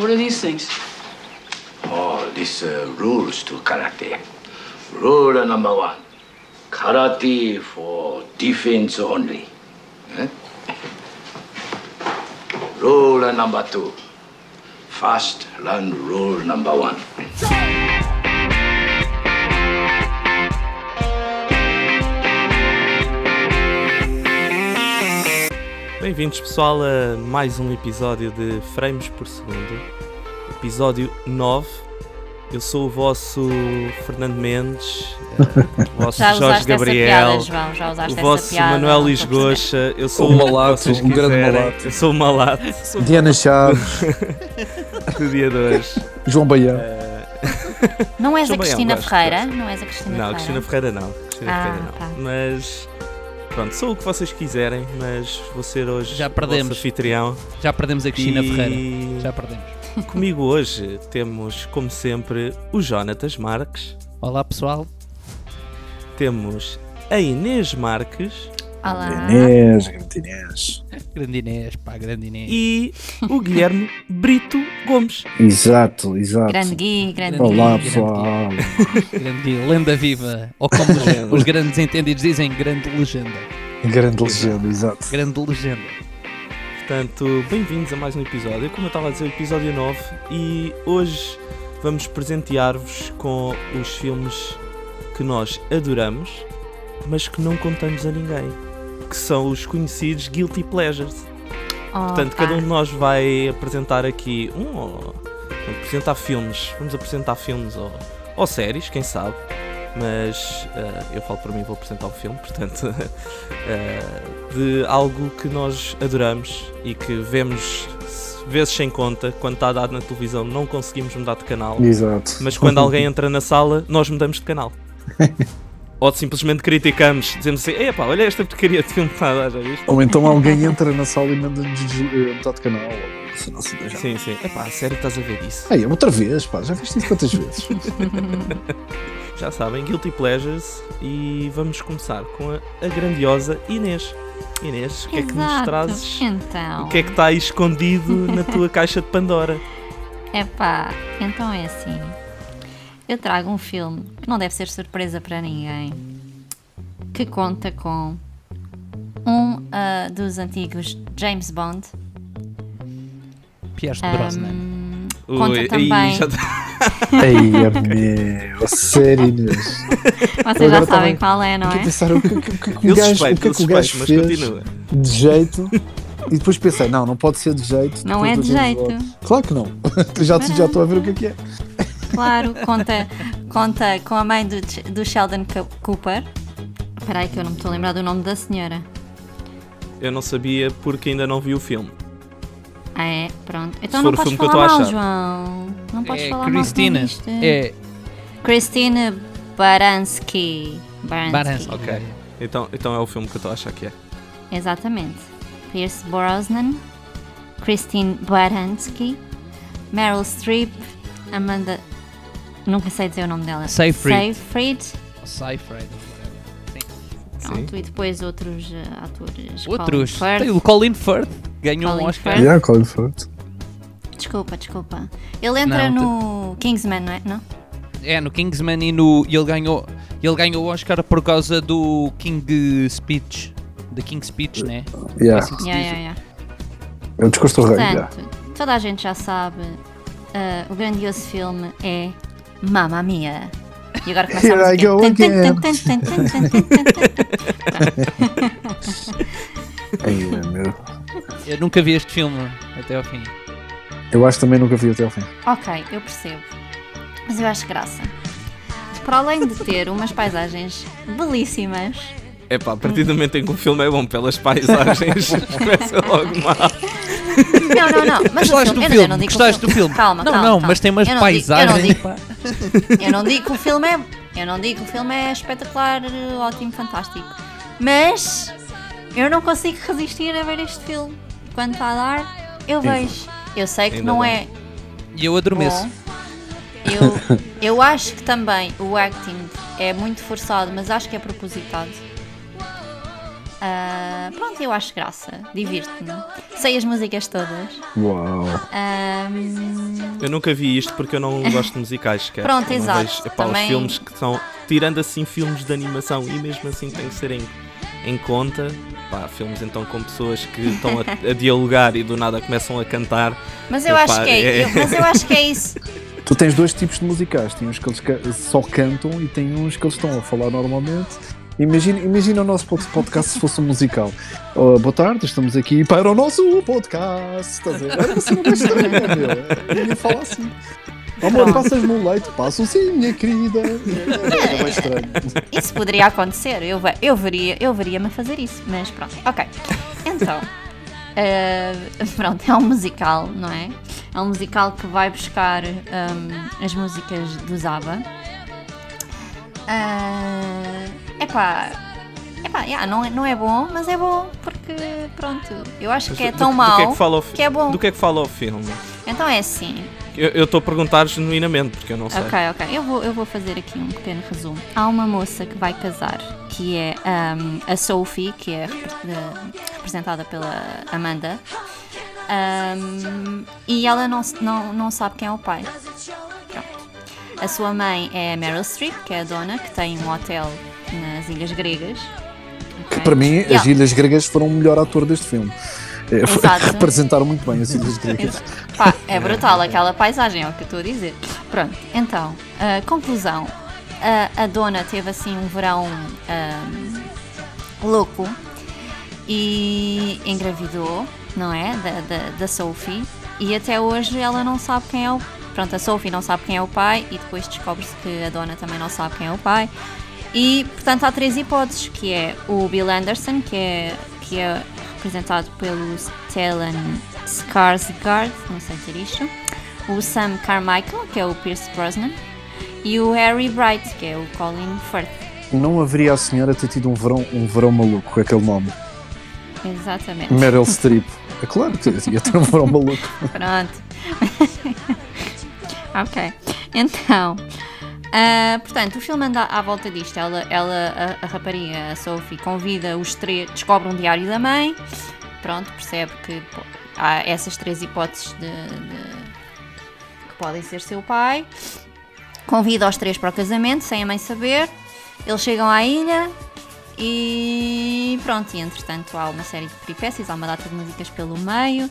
What are these things? Oh, these uh, rules to karate. Rule number one karate for defense only. Eh? Rule number two first learn rule number one. Bem-vindos pessoal a mais um episódio de Frames por Segundo, episódio 9. Eu sou o vosso Fernando Mendes, eh, o vosso Já Jorge Gabriel, essa piada, João, já usaste o essa vosso piada. Manuel a. Goxa, eu sou O malato, um grande malato. Eu sou o malato sou Diana Chaves, do dia de hoje. João Baião. Não és a João Baião, Cristina gosto, Ferreira? Não és a Cristina Não, Ferreira? Cristina Ferreira não. Cristina Ah, Ferreira não. tá. Mas pronto, sou o que vocês quiserem, mas vou ser hoje Já o perdemos. anfitrião. Já perdemos a Cristina e... Ferreira. Já perdemos. Comigo hoje temos, como sempre, o Jonatas Marques, Olá pessoal. temos a Inês Marques Olá. Inês, grande Inês. Grande Inês, pá, grande Inês. e o Guilherme Brito Gomes. Exato, exato. Grande Gui, grande Olá Gui. pessoal. Grande Gui, lenda viva. Ou como os, os grandes entendidos dizem, grande legenda. Grande legenda, exato. Grande legenda. Portanto, bem-vindos a mais um episódio. Como eu estava a dizer, o episódio 9 e hoje vamos presentear-vos com os filmes que nós adoramos, mas que não contamos a ninguém, que são os conhecidos Guilty Pleasures. Oh, Portanto, cada um de nós vai apresentar aqui um ou apresentar filmes. Vamos apresentar filmes ou, ou séries, quem sabe. Mas eh, eu falo para mim vou apresentar o filme, portanto, eh, de algo que nós adoramos e que vemos vezes sem conta, quando está dado na televisão não conseguimos mudar de canal, Exato. mas quando alguém entra na sala, nós mudamos de canal. Ou simplesmente criticamos, dizemos assim: epá, olha esta porcaria de filme que está a dar, já viste? Ou então alguém entra na sala e manda-nos eh, mudar de canal. ou se não se deixa. Sim, sim. Epá, a sério estás a ver isso? Ei, outra vez, pá, já viste isso quantas vezes? Já sabem, Guilty Pleasures e vamos começar com a, a grandiosa Inês. Inês, o que é que nos trazes? Então. O que é que está aí escondido na tua caixa de Pandora? Epá, então é assim. Eu trago um filme que não deve ser surpresa para ninguém. Que conta com um ah, dos antigos James Bond. Pierce Ahm, Brosnan. conta Ui, também. aí já tá- Ei, é meu, a sério, Inês. Vocês já sabem qual é, não é? pensar o que, o que, o que, o Eu gajo, o suspeito, que é que o gajo suspeito, fez continua. de jeito. E depois pensei, não, não pode ser de jeito. Não é de James jeito. Bond. Claro que não. já, já estou a ver o que é que é. Claro, conta, conta com a mãe do, do Sheldon Co- Cooper. Espera aí que eu não me estou a lembrar do nome da senhora. Eu não sabia porque ainda não vi o filme. Ah, é? Pronto. Então não podes filme que eu falar estou a mal, achar. João. Não podes É falar mal. Cristina. senão isto- É Christine Baranski. Baranski. Baranski. Ok. Então, então é o filme que eu estou a achar que é. Exatamente. Pierce Brosnan, Christine Baranski, Meryl Streep, Amanda. Nunca sei dizer o nome dela. Seyfried. Seyfried. Sci-Fi. Pronto, e depois outros eh, atores. Outros. Colin Firth. Tem o Colin Firth. Ganhou Colin um Oscar. Firth. Yeah, Colin Firth. Desculpa, desculpa. Ele entra Não, no Kingsman, não é? Não? É, no Kingsman e no. e ele ganhou. Ele ganhou o Oscar por causa do King Speech. Da King Speech, né? Yeah. Assim Yeah, yeah, yeah. É o discurso do rei. yeah. Portanto, toda a gente já sabe, eh, o grandioso filme é Mamma Mia. E agora começa Here a I música. go Tan, tan, again. Ei, meu. Eu nunca vi este filme até ao fim. Eu acho que também nunca vi até ao fim. Ok, eu percebo. Mas eu acho graça. Para além de ter umas paisagens belíssimas, Epá, a partir do momento em que o filme é bom pelas paisagens, começa logo mal. Não, não, não. Mas Gostaste do filme? não digo que o Gostaste do filme? Calma, Não, calma, não, calma. mas tem umas Eu não digo- eu não paisagens. digo-. Eu não digo que o filme é. Eu não digo que o filme é espetacular, ótimo, fantástico. Mas eu não consigo resistir a ver este filme. Quando está a dar, eu vejo. Eu sei que Ainda não bem. é E eu adormeço. bom. Eu, eu acho que também o acting é muito forçado, mas acho que é propositado. Ah, pronto, eu acho graça, divirto-me. Sei as músicas todas. Uau. Ahm, Eu nunca vi isto porque eu não gosto de musicais sequer. Pronto, Eu não exato. Vejo, epá, Também- Os filmes que são, tirando assim filmes de animação e mesmo assim tem que ser em, em conta, pá, filmes então com pessoas que estão a, a dialogar e do nada começam a cantar. mas eu Epá, acho que é, é- eu- mas eu acho que é isso. Tu tens dois tipos de musicais. Tem uns que eles só cantam e tem uns que eles estão a falar normalmente. Imagina, imagina o nosso pod- podcast se fosse um musical. Oh, boa tarde, estamos aqui para o nosso podcast. Estás a ver? Era uma cena mais estranha, meu. Eu ia falar assim. Amor, passas-me um leite? Passo sim, minha querida. Era mais estranho. Isso poderia acontecer, eu, eu veria, eu veria-me a fazer isso, mas pronto, ok. Então, eh, pronto, é um musical, não é? É um musical que vai buscar hum, as músicas do Zaba. É epá, epá, yeah, não, é, não é bom, mas é bom porque, pronto, eu acho que é tão do, mau Do que é que fala que é bom. Do que é que fala o filme? Então é assim, Eu estou a perguntar genuinamente porque eu não sei. Ok, ok. Eu vou, eu vou fazer aqui um pequeno resumo. Há uma moça que vai casar, que é ahm, a Sophie, que é repre- representada pela Amanda. Ahm, e ela não, não, não sabe quem é o pai. Pronto. A sua mãe é a Meryl Streep, que é a dona, que tem um hotel nas Ilhas Gregas. Ok? Para mim, Yeah. as Ilhas Gregas foram o melhor ator deste filme. É, Exato. representaram muito bem as Ilhas Gregas. Pá, é brutal aquela paisagem, é o que eu estou a dizer. Pronto, então, a conclusão. A, a dona teve assim um verão ahm, louco e engravidou, não é? Da, da, da Sophie. E até hoje ela não sabe quem é o. Pronto, a Sophie não sabe quem é o pai e depois descobre-se que a dona também não sabe quem é o pai. E portanto há três hipóteses, que é o Bill Anderson, que é, que é representado pelo Stellan Skarsgård, não sei dizer isto, o Sam Carmichael, que é o Pierce Brosnan, e o Harry Bright, que é o Colin Firth. Não haveria a senhora ter tido um verão, um verão maluco com aquele nome. Exatamente. Meryl Streep. É claro que ia ter um verão maluco. Pronto. ok. Então, ah, portanto, o filme anda à volta disto. Ela, ela a, a rapariga, a Sophie, convida os três, descobre um diário da mãe. Pronto, percebe que pô, há essas três hipóteses de, de- que podem ser seu pai. Convida os três para o casamento, sem a mãe saber. Eles chegam à ilha e pronto, e entretanto há uma série de peripécias, há uma data de músicas pelo meio.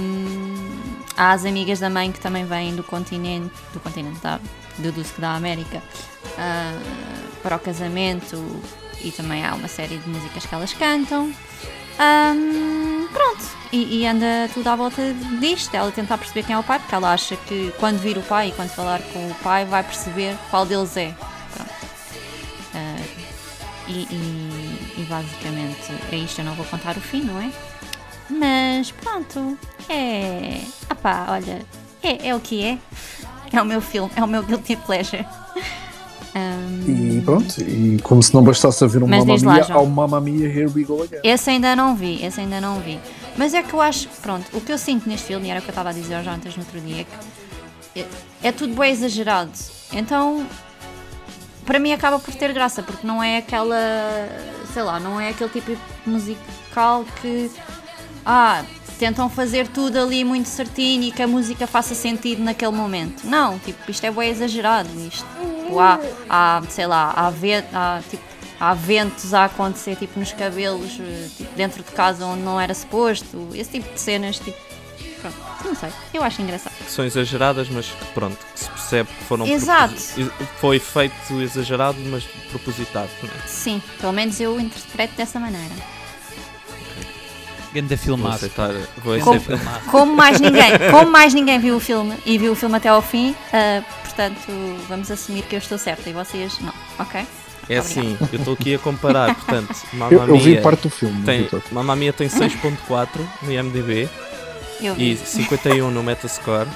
Hum, há as amigas da mãe que também vêm do continente, do continente da, deduzo que da América, ah, para o casamento e também há uma série de músicas que elas cantam. Hum, pronto, e, e anda tudo à volta disto, ela tentar perceber quem é o pai, porque ela acha que quando vir o pai e quando falar com o pai vai perceber qual deles é. Ah, e, e- e basicamente é isto, eu não vou contar o fim, não é? Mas pronto, é. Ah pá, olha, é, é o que é. É o meu filme, é o meu guilty pleasure. Hum, E pronto, e como se não bastasse haver um Mamma Mia, há um Mamma Mia, Here We Go Again. Esse ainda não vi, esse ainda não vi. Mas é que eu acho, pronto, o que eu sinto neste filme, e era o que eu estava a dizer aos jantas no outro dia, é que é, é tudo bem exagerado. Então, para mim acaba por ter graça, porque não é aquela, sei lá, não é aquele tipo musical que, ah, tentam fazer tudo ali muito certinho e que a música faça sentido naquele momento. Não, tipo, isto é bem exagerado. Isto, tipo, há, há, sei lá, há, ve- há, tipo, há ventos a acontecer tipo nos cabelos, eh, tipo, dentro de casa onde não era suposto, esse tipo de cenas, tipo, pronto, não sei, eu acho engraçado. Que são exageradas, mas que pronto, que se percebe que foram Exato. foi feito exagerado, mas propositado. Né? Sim, pelo menos eu interpreto dessa maneira. Ganda Vou filmaço. aceitar. Vou aceitar. filmaço. Como mais ninguém, como mais ninguém viu o filme e viu o filme até ao fim, ah, portanto, vamos assumir que eu estou certa e vocês não, ok? É assim, eu estou aqui a comparar, portanto, Eu, Mamma eu vi Mia parte do filme, tem, vi. Mamma Mia tem 6.4 no IMDB Eu e vi. 51 no Metascore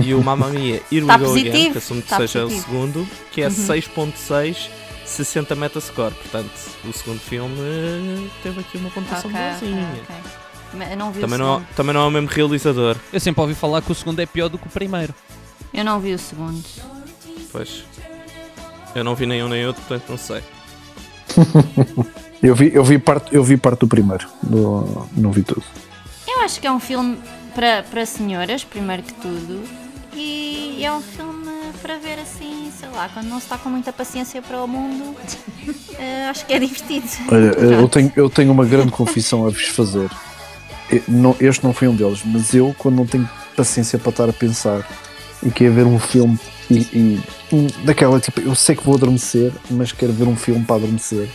e o Mamma Mia Here Tá We Go Again, que assumo que tá seja positivo. o segundo, que é 6.6 60 Metascore, portanto, o segundo filme eh, teve aqui uma pontuação Ok, ok, boazinha. ok. Mas Eu não vi Também o não, também não é o mesmo realizador, Eu sempre ouvi falar que o segundo é pior do que o primeiro. Eu não vi o segundo. pois. Eu não vi nenhum nem outro, portanto não sei. Eu vi, eu vi, parte, eu vi parte do primeiro, do, não vi tudo. Eu acho que é um filme para, para senhoras, primeiro que tudo, e é um filme para ver assim, sei lá, quando não se está com muita paciência para o mundo, eh, acho que é divertido. Olha, eu tenho, eu tenho uma grande confissão a vos fazer. Eu- não- Este não foi um deles, mas eu, quando não tenho paciência para estar a pensar e quero ver um filme e, e daquela tipo, eu sei que vou adormecer, mas quero ver um filme para adormecer,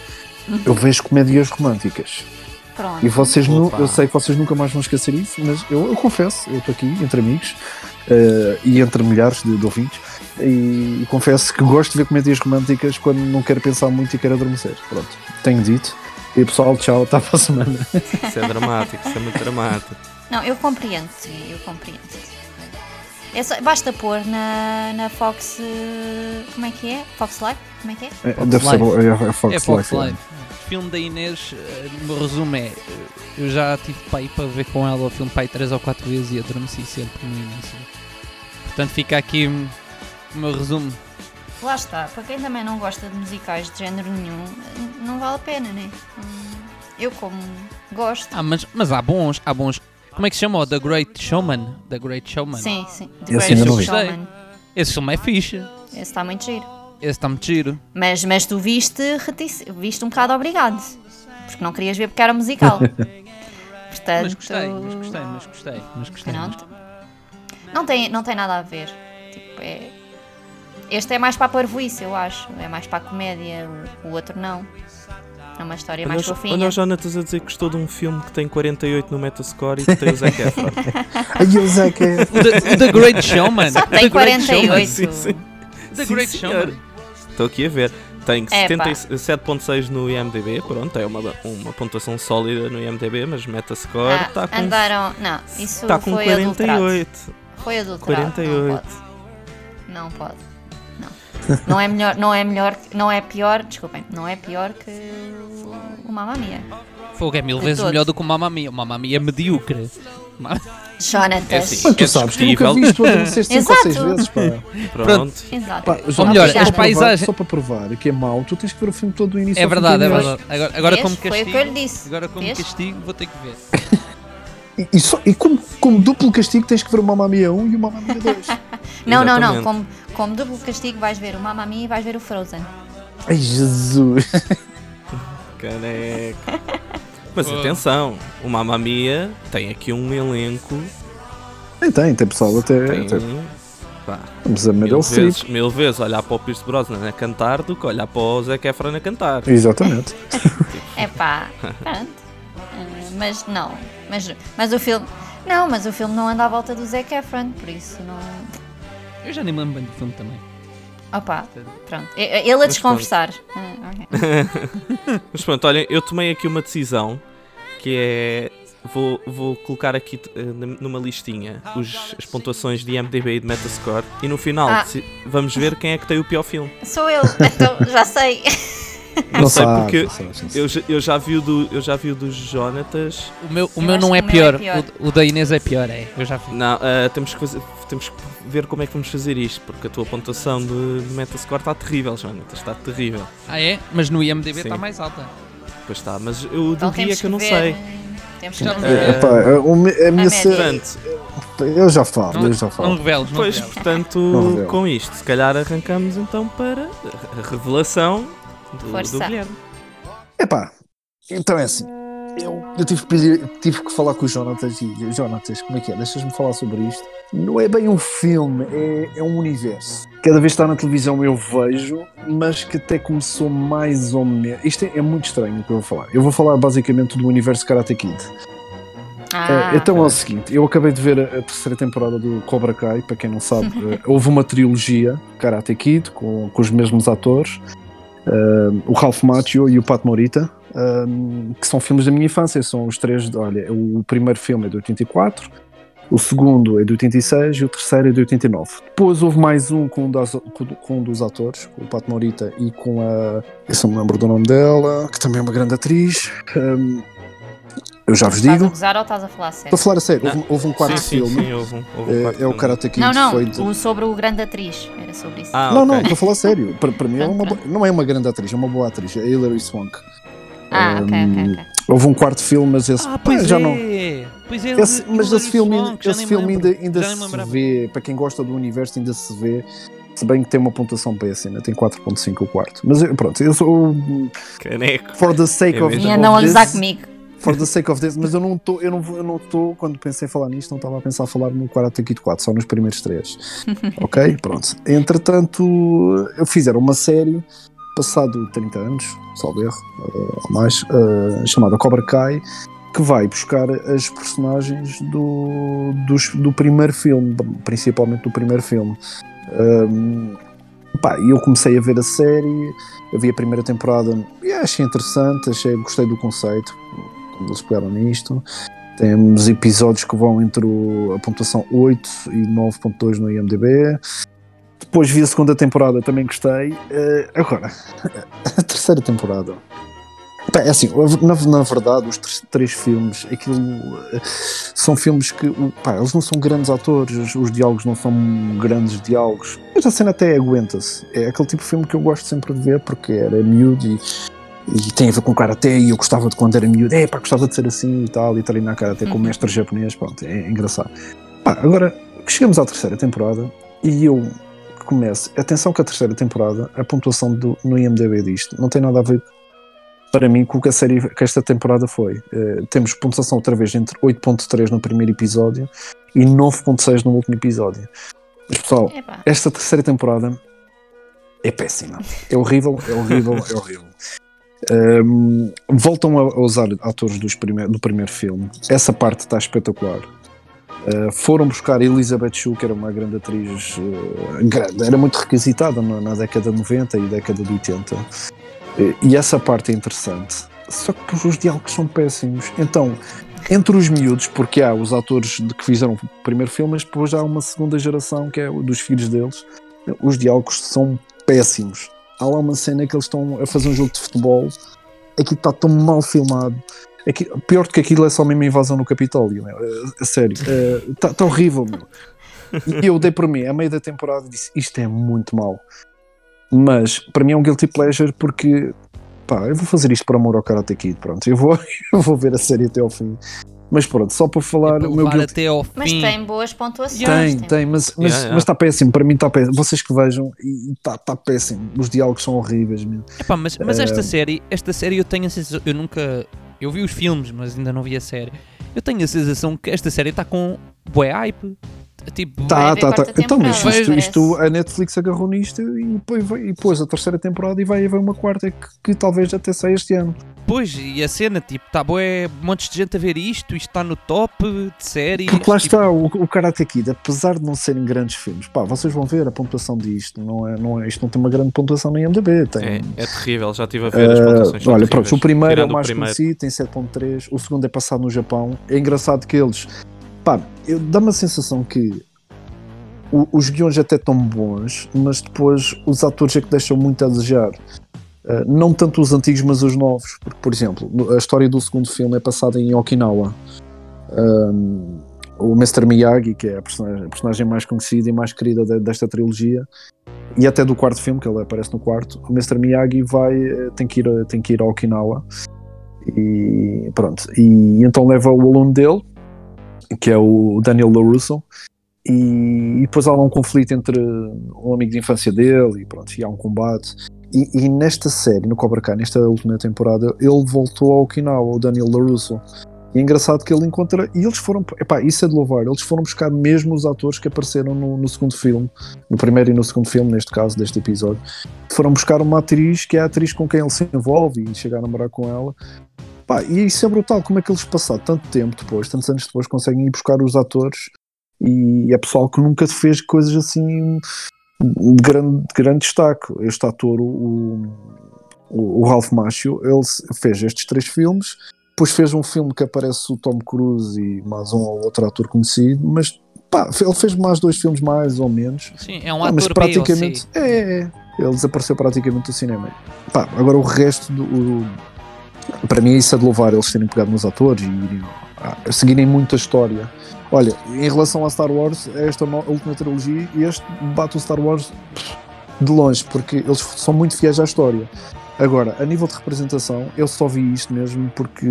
eu vejo comédias românticas. Pronto. E vocês, Opa. eu sei que vocês nunca mais vão esquecer isso, mas eu, eu confesso, eu estou aqui entre amigos eh, e entre milhares de, de ouvintes e, e confesso que gosto de ver comédias românticas quando não quero pensar muito e quero adormecer. Pronto, tenho dito. E pessoal, tchau, até para a semana. Isso é dramático, isso é muito dramático. Não, eu compreendo, sim, eu compreendo. É só- basta pôr na, na Fox. eh, Como é que é? Fox Live? Como é que é? É, Deve ser Life. é, é Fox, é Fox Life, Live. O filme da Inês, eh, o meu resumo é: eh, eu já tive para ir para ver com ela o filme pai três ou quatro vezes e adormeci sempre no início. Portanto, fica aqui o meu resumo. Lá está, para quem também não gosta de musicais de género nenhum, não vale a pena, né? Eu, como gosto. Ah, mas, mas há bons, há bons. Como é que se chama? O The Great Showman? The Great Showman. Sim, sim. The Esse vi. Showman. Esse filme é fixe. Esse está muito giro. Esse está muito giro. Mas, mas tu viste, viste um bocado obrigado. Porque não querias ver porque era musical. Portanto, Mas gostei, mas gostei, mas gostei. Mas gostei. Pronto. Não tem, não tem nada a ver. Tipo, é... Este é mais para a parvoíce, eu acho. É mais para a comédia. O, o outro não. É uma história Olha, mais fofinha. olha o Jonatas a dizer que gostou de um filme que tem 48 no Metascore e que tem o Zac Efron. Ai, o é- O The, The Great Showman. Só tem Great Showman. 48. Sim, sim. The Sim, Great senhor. Showman. Estou aqui a ver. Tem Epá. 77.6 no IMDB, pronto, é uma, uma pontuação sólida no IMDB, mas Metascore Ah, está com, andaram. Não, isso tá com foi adulterado. 48. Foi adulterado. 48. Não pode. Não pode. Não. Não é melhor, não é melhor, não é pior, desculpem, não é pior que o, o Mamma Mia. Fogo é mil De vezes todo. melhor do que o Mamma Mia. O Mamma Mia é medíocre. Jonatas. É assim. Mas tu É sabes, tu nunca viste, tu adormeceste 5 ou 6 Exato. vezes, pá. Pronto. Exato. Pá, já, Ou melhor, as paisagens- Só para provar que é mau, tu tens que ver o filme todo do início É ao fim, verdade, é verdade. Agora, agora como Foi o que eu castigo. lhe disse. Agora como Vês? castigo vou ter que ver. E, e, só- e como, como duplo castigo tens que ver o Mamma Mia 1 e o Mamma Mia 2. Não, não, não. Exatamente. Como, como duplo castigo vais ver o Mamma Mia e vais ver o Frozen. Ai Jesus. Caneca. Mas Oh. atenção, o Mamma Mia tem aqui um elenco. Tem, tem, tem pessoal até. Tem, pá, vamos a mil, vezes, mil vezes olhar para o Pierce Brosnan a cantar do que olhar para o Zac Efron a cantar. Exatamente. É pá, pronto. Eh, mas não. Mas, mas o filme. Não, mas o filme não anda à volta do Zac Efron, por isso não. Eu já nem me lembro bem do filme também. Opa, pronto. E- Ele a desconversar. Ah, ok. Mas pronto, olhem, eu tomei aqui uma decisão que é. Vou, vou colocar aqui eh, numa listinha os, as pontuações de IMDB e de Metascore e no final Ah. vamos ver quem é que tem o pior filme. Sou eu, então já sei. Não sei porque não não. Eu, já- eu já vi o do, eu já vi o dos Jonatas. O meu, o Eu meu não é o é pior. pior. O, o da Inês é pior, é. Eu já vi. Não, ah, temos, que fazer, temos que ver como é que vamos fazer isto, porque a tua pontuação de, de Metascore está terrível, Jonatas, está terrível. Ah, é? Mas no IMDB Sim. está mais alta. Pois está, mas eu do Então dia temos que eu não ver, sei. Temos que Já- fazer. Eh, Epá, o me- a minha. Portanto, Eu já falo, Não, eu já não falo. reveles, não pois, reveles. portanto, Não com isto, se calhar arrancamos então para a revelação do, Força. do Guilherme. Epá, então é assim. Eu, eu tive, que pedir- tive que falar com o Jonatas e Jonatas, como é que é? Deixas-me falar sobre isto. Não é bem um filme, é, é um universo. Cada vez que está na televisão eu vejo, mas que até começou mais ou menos. Isto é, é muito estranho o que eu vou falar. Eu vou falar basicamente do universo Karate Kid. Ah, Eh, então é o seguinte, eu acabei de ver a, a terceira temporada do Cobra Kai, para quem não sabe, eh, houve uma trilogia Karate Kid com, com os mesmos atores, eh, o Ralph Macchio e o Pat Morita, eh, que são filmes da minha infância, são os três, olha, o primeiro filme é de 84, o segundo é de 86 e o terceiro é de 89. Depois houve mais um com um, das- com- um dos atores, com o Pat Morita e com a. Eu só me lembro do nome dela, que também é uma grande atriz. Eu já vos Estás a digo. gozar ou estás a falar sério? Estou a falar a sério. Não. Houve, houve um quarto sim, sim, filme. sim, houve um, houve um é- quarto é, o filme. Karate Kid. Não, não, Foi de- o sobre o grande atriz. Era sobre isso. Ah, Não, ok. não, estou a falar a sério. Para, para mim é uma, não é uma grande atriz, é uma boa atriz. É Hilary Swank. Ah, ok, Hum, ok, ok. Houve um quarto filme, mas esse Ah, pois já é. não. Pois é, Esse- mas Hilary esse filme, Swank, esse filme ainda, ainda se lembrava. vê, para quem gosta do universo, ainda se vê. Se bem que tem uma pontuação péssima, tem 4.5 o quarto. Mas pronto, eu sou. Caneco. For the sake É of, mesmo. E of andam a this, gozar comigo. For the sake of this, mas eu não estou, eu não vou- eu não estou, quando pensei em falar nisto, não estava a pensar a falar no Karate Kid 4, só nos primeiros três. ok? Pronto. Entretanto, eu fizeram uma série, passado 30 anos, salvo erro, eh, ou mais, eh, chamada Cobra Kai, que vai buscar as personagens do, dos- do primeiro filme, principalmente do primeiro filme. Um, pá, eu comecei a ver a série, eu vi a primeira temporada e achei interessante, achei, gostei do conceito, eles pegaram nisto. Temos episódios que vão entre a pontuação 8 e 9.2 no IMDB. Depois vi a segunda temporada, também gostei. Eh, agora, a terceira temporada. É assim, na, na verdade, os três, três filmes, aquilo eh, são filmes que pá, eles não são grandes atores, os, os diálogos não são grandes diálogos, mas a cena até aguenta-se. É aquele tipo de filme que eu gosto sempre de ver porque era miúdo e, e tem a ver com karaté e eu gostava de quando era miúdo, é pá, gostava de ser assim e tal, e treinar karaté com o Uhum. mestre japonês, pronto, é, engraçado. Pá, agora, chegamos à terceira temporada e eu começo, atenção que a terceira temporada, a pontuação do, no IMDB disto, não tem nada a ver para mim com o que a série, que esta temporada foi. Eh, temos pontuação outra vez entre 8.3 no primeiro episódio e 9.6 no último episódio. Mas pessoal, Epá. esta terceira temporada é péssima. É horrível, é horrível, é horrível. Um, voltam a usar atores dos prime- do primeiro filme. Essa parte está espetacular. Uh, foram buscar Elizabeth Shue, que era uma grande atriz, uh, grande, era muito requisitada na, na década de 90 e década de 80. Uh, e essa parte é interessante. Só que os diálogos são péssimos. Então, entre os miúdos, porque há os atores de que fizeram o primeiro filme, mas depois há uma segunda geração que é dos filhos deles. Os diálogos são péssimos. Há lá uma cena que eles estão a fazer um jogo de futebol. Aquilo está tão mal filmado. Aqui, pior do que aquilo é só mesmo a invasão no Capitólio, meu. A sério. Está tá horrível, meu. E eu dei por mim, a meio da temporada, disse: Isto é muito mal. Mas para mim é um guilty pleasure porque pá, eu vou fazer isto por amor ao Karate Kid. Pronto, eu vou, eu vou ver a série até ao fim. Mas pronto, só para falar, É para o meu guilty até ao Mas fim. tem boas pontuações. tem, tem, mas está mas, Yeah, yeah. mas tá péssimo, para mim está péssimo. Vocês que vejam, e está tá péssimo. Os diálogos são horríveis mesmo. Epá, mas, mas esta Eh, série, esta série eu tenho a sensação, eu nunca, eu vi os filmes, mas ainda não vi a série. Eu tenho a sensação que esta série está com bué hype. Tipo, Tá, haver tá, tá. Então, mas isto, isto- a Netflix agarrou nisto e, depois vai- e pôs a terceira temporada e vai haver uma quarta que, que talvez até saia este ano. Pois, e a cena, tipo, tá bué, montes de gente a ver isto, isto está no top de séries. Porque lá tipo, está, o, o Karate Kid, apesar de não serem grandes filmes, pá, vocês vão ver a pontuação disto. Não é, não é, isto não tem uma grande pontuação no IMDB. Tem, É, é terrível, já estive a ver as Eh, pontuações. olha, pronto, o primeiro é o mais primeiro. conhecido, tem 7.3, o segundo é passado no Japão. É engraçado que eles, pá, dá-me a sensação que o- os guiões até estão bons, mas depois os atores é que deixam muito a desejar. Uh, não tanto os antigos, mas os novos. Porque, por exemplo, a história do segundo filme é passada em Okinawa. Um, o Mr. Miyagi, que é a personagem, a personagem mais conhecida e mais querida de- desta trilogia, e até do quarto filme, que ele aparece no quarto, o Mr. Miyagi vai, eh, tem que ir, tem que ir a Okinawa e pronto, e então leva o aluno dele, que é o Daniel LaRusso, e, e depois há um conflito entre um amigo de infância dele e pronto, e há um combate. E, e nesta série, no Cobra Kai, nesta última temporada, ele voltou a Okinawa, o Daniel LaRusso. E é engraçado que ele encontra. E eles foram. Epá, isso é de louvar. Eles foram buscar mesmo os atores que apareceram no, no segundo filme, no primeiro e no segundo filme, neste caso, deste episódio. Foram buscar uma atriz que é a atriz com quem ele se envolve e chega a namorar com ela. Pá, e isso é brutal. Como é que eles, passado tanto tempo depois, tantos anos depois, conseguem ir buscar os atores e é pessoal que nunca fez coisas assim de grande, de grande destaque. Este ator, o, o, o Ralph Macchio, ele fez estes três filmes, depois fez um filme que aparece o Tom Cruise e mais um ou outro ator conhecido, mas pá, ele fez mais dois filmes mais ou menos. Sim, é um mas ator ou praticamente C. é, é, ele desapareceu praticamente do cinema. Pá, agora o resto do o, para mim isso é de louvar eles terem pegado nos atores e irem, ah, seguirem muito a história. Olha, em relação a Star Wars, esta no- última trilogia, este bate o Star Wars de longe, porque eles são muito fiéis à história. Agora, a nível de representação, eu só vi isto mesmo porque.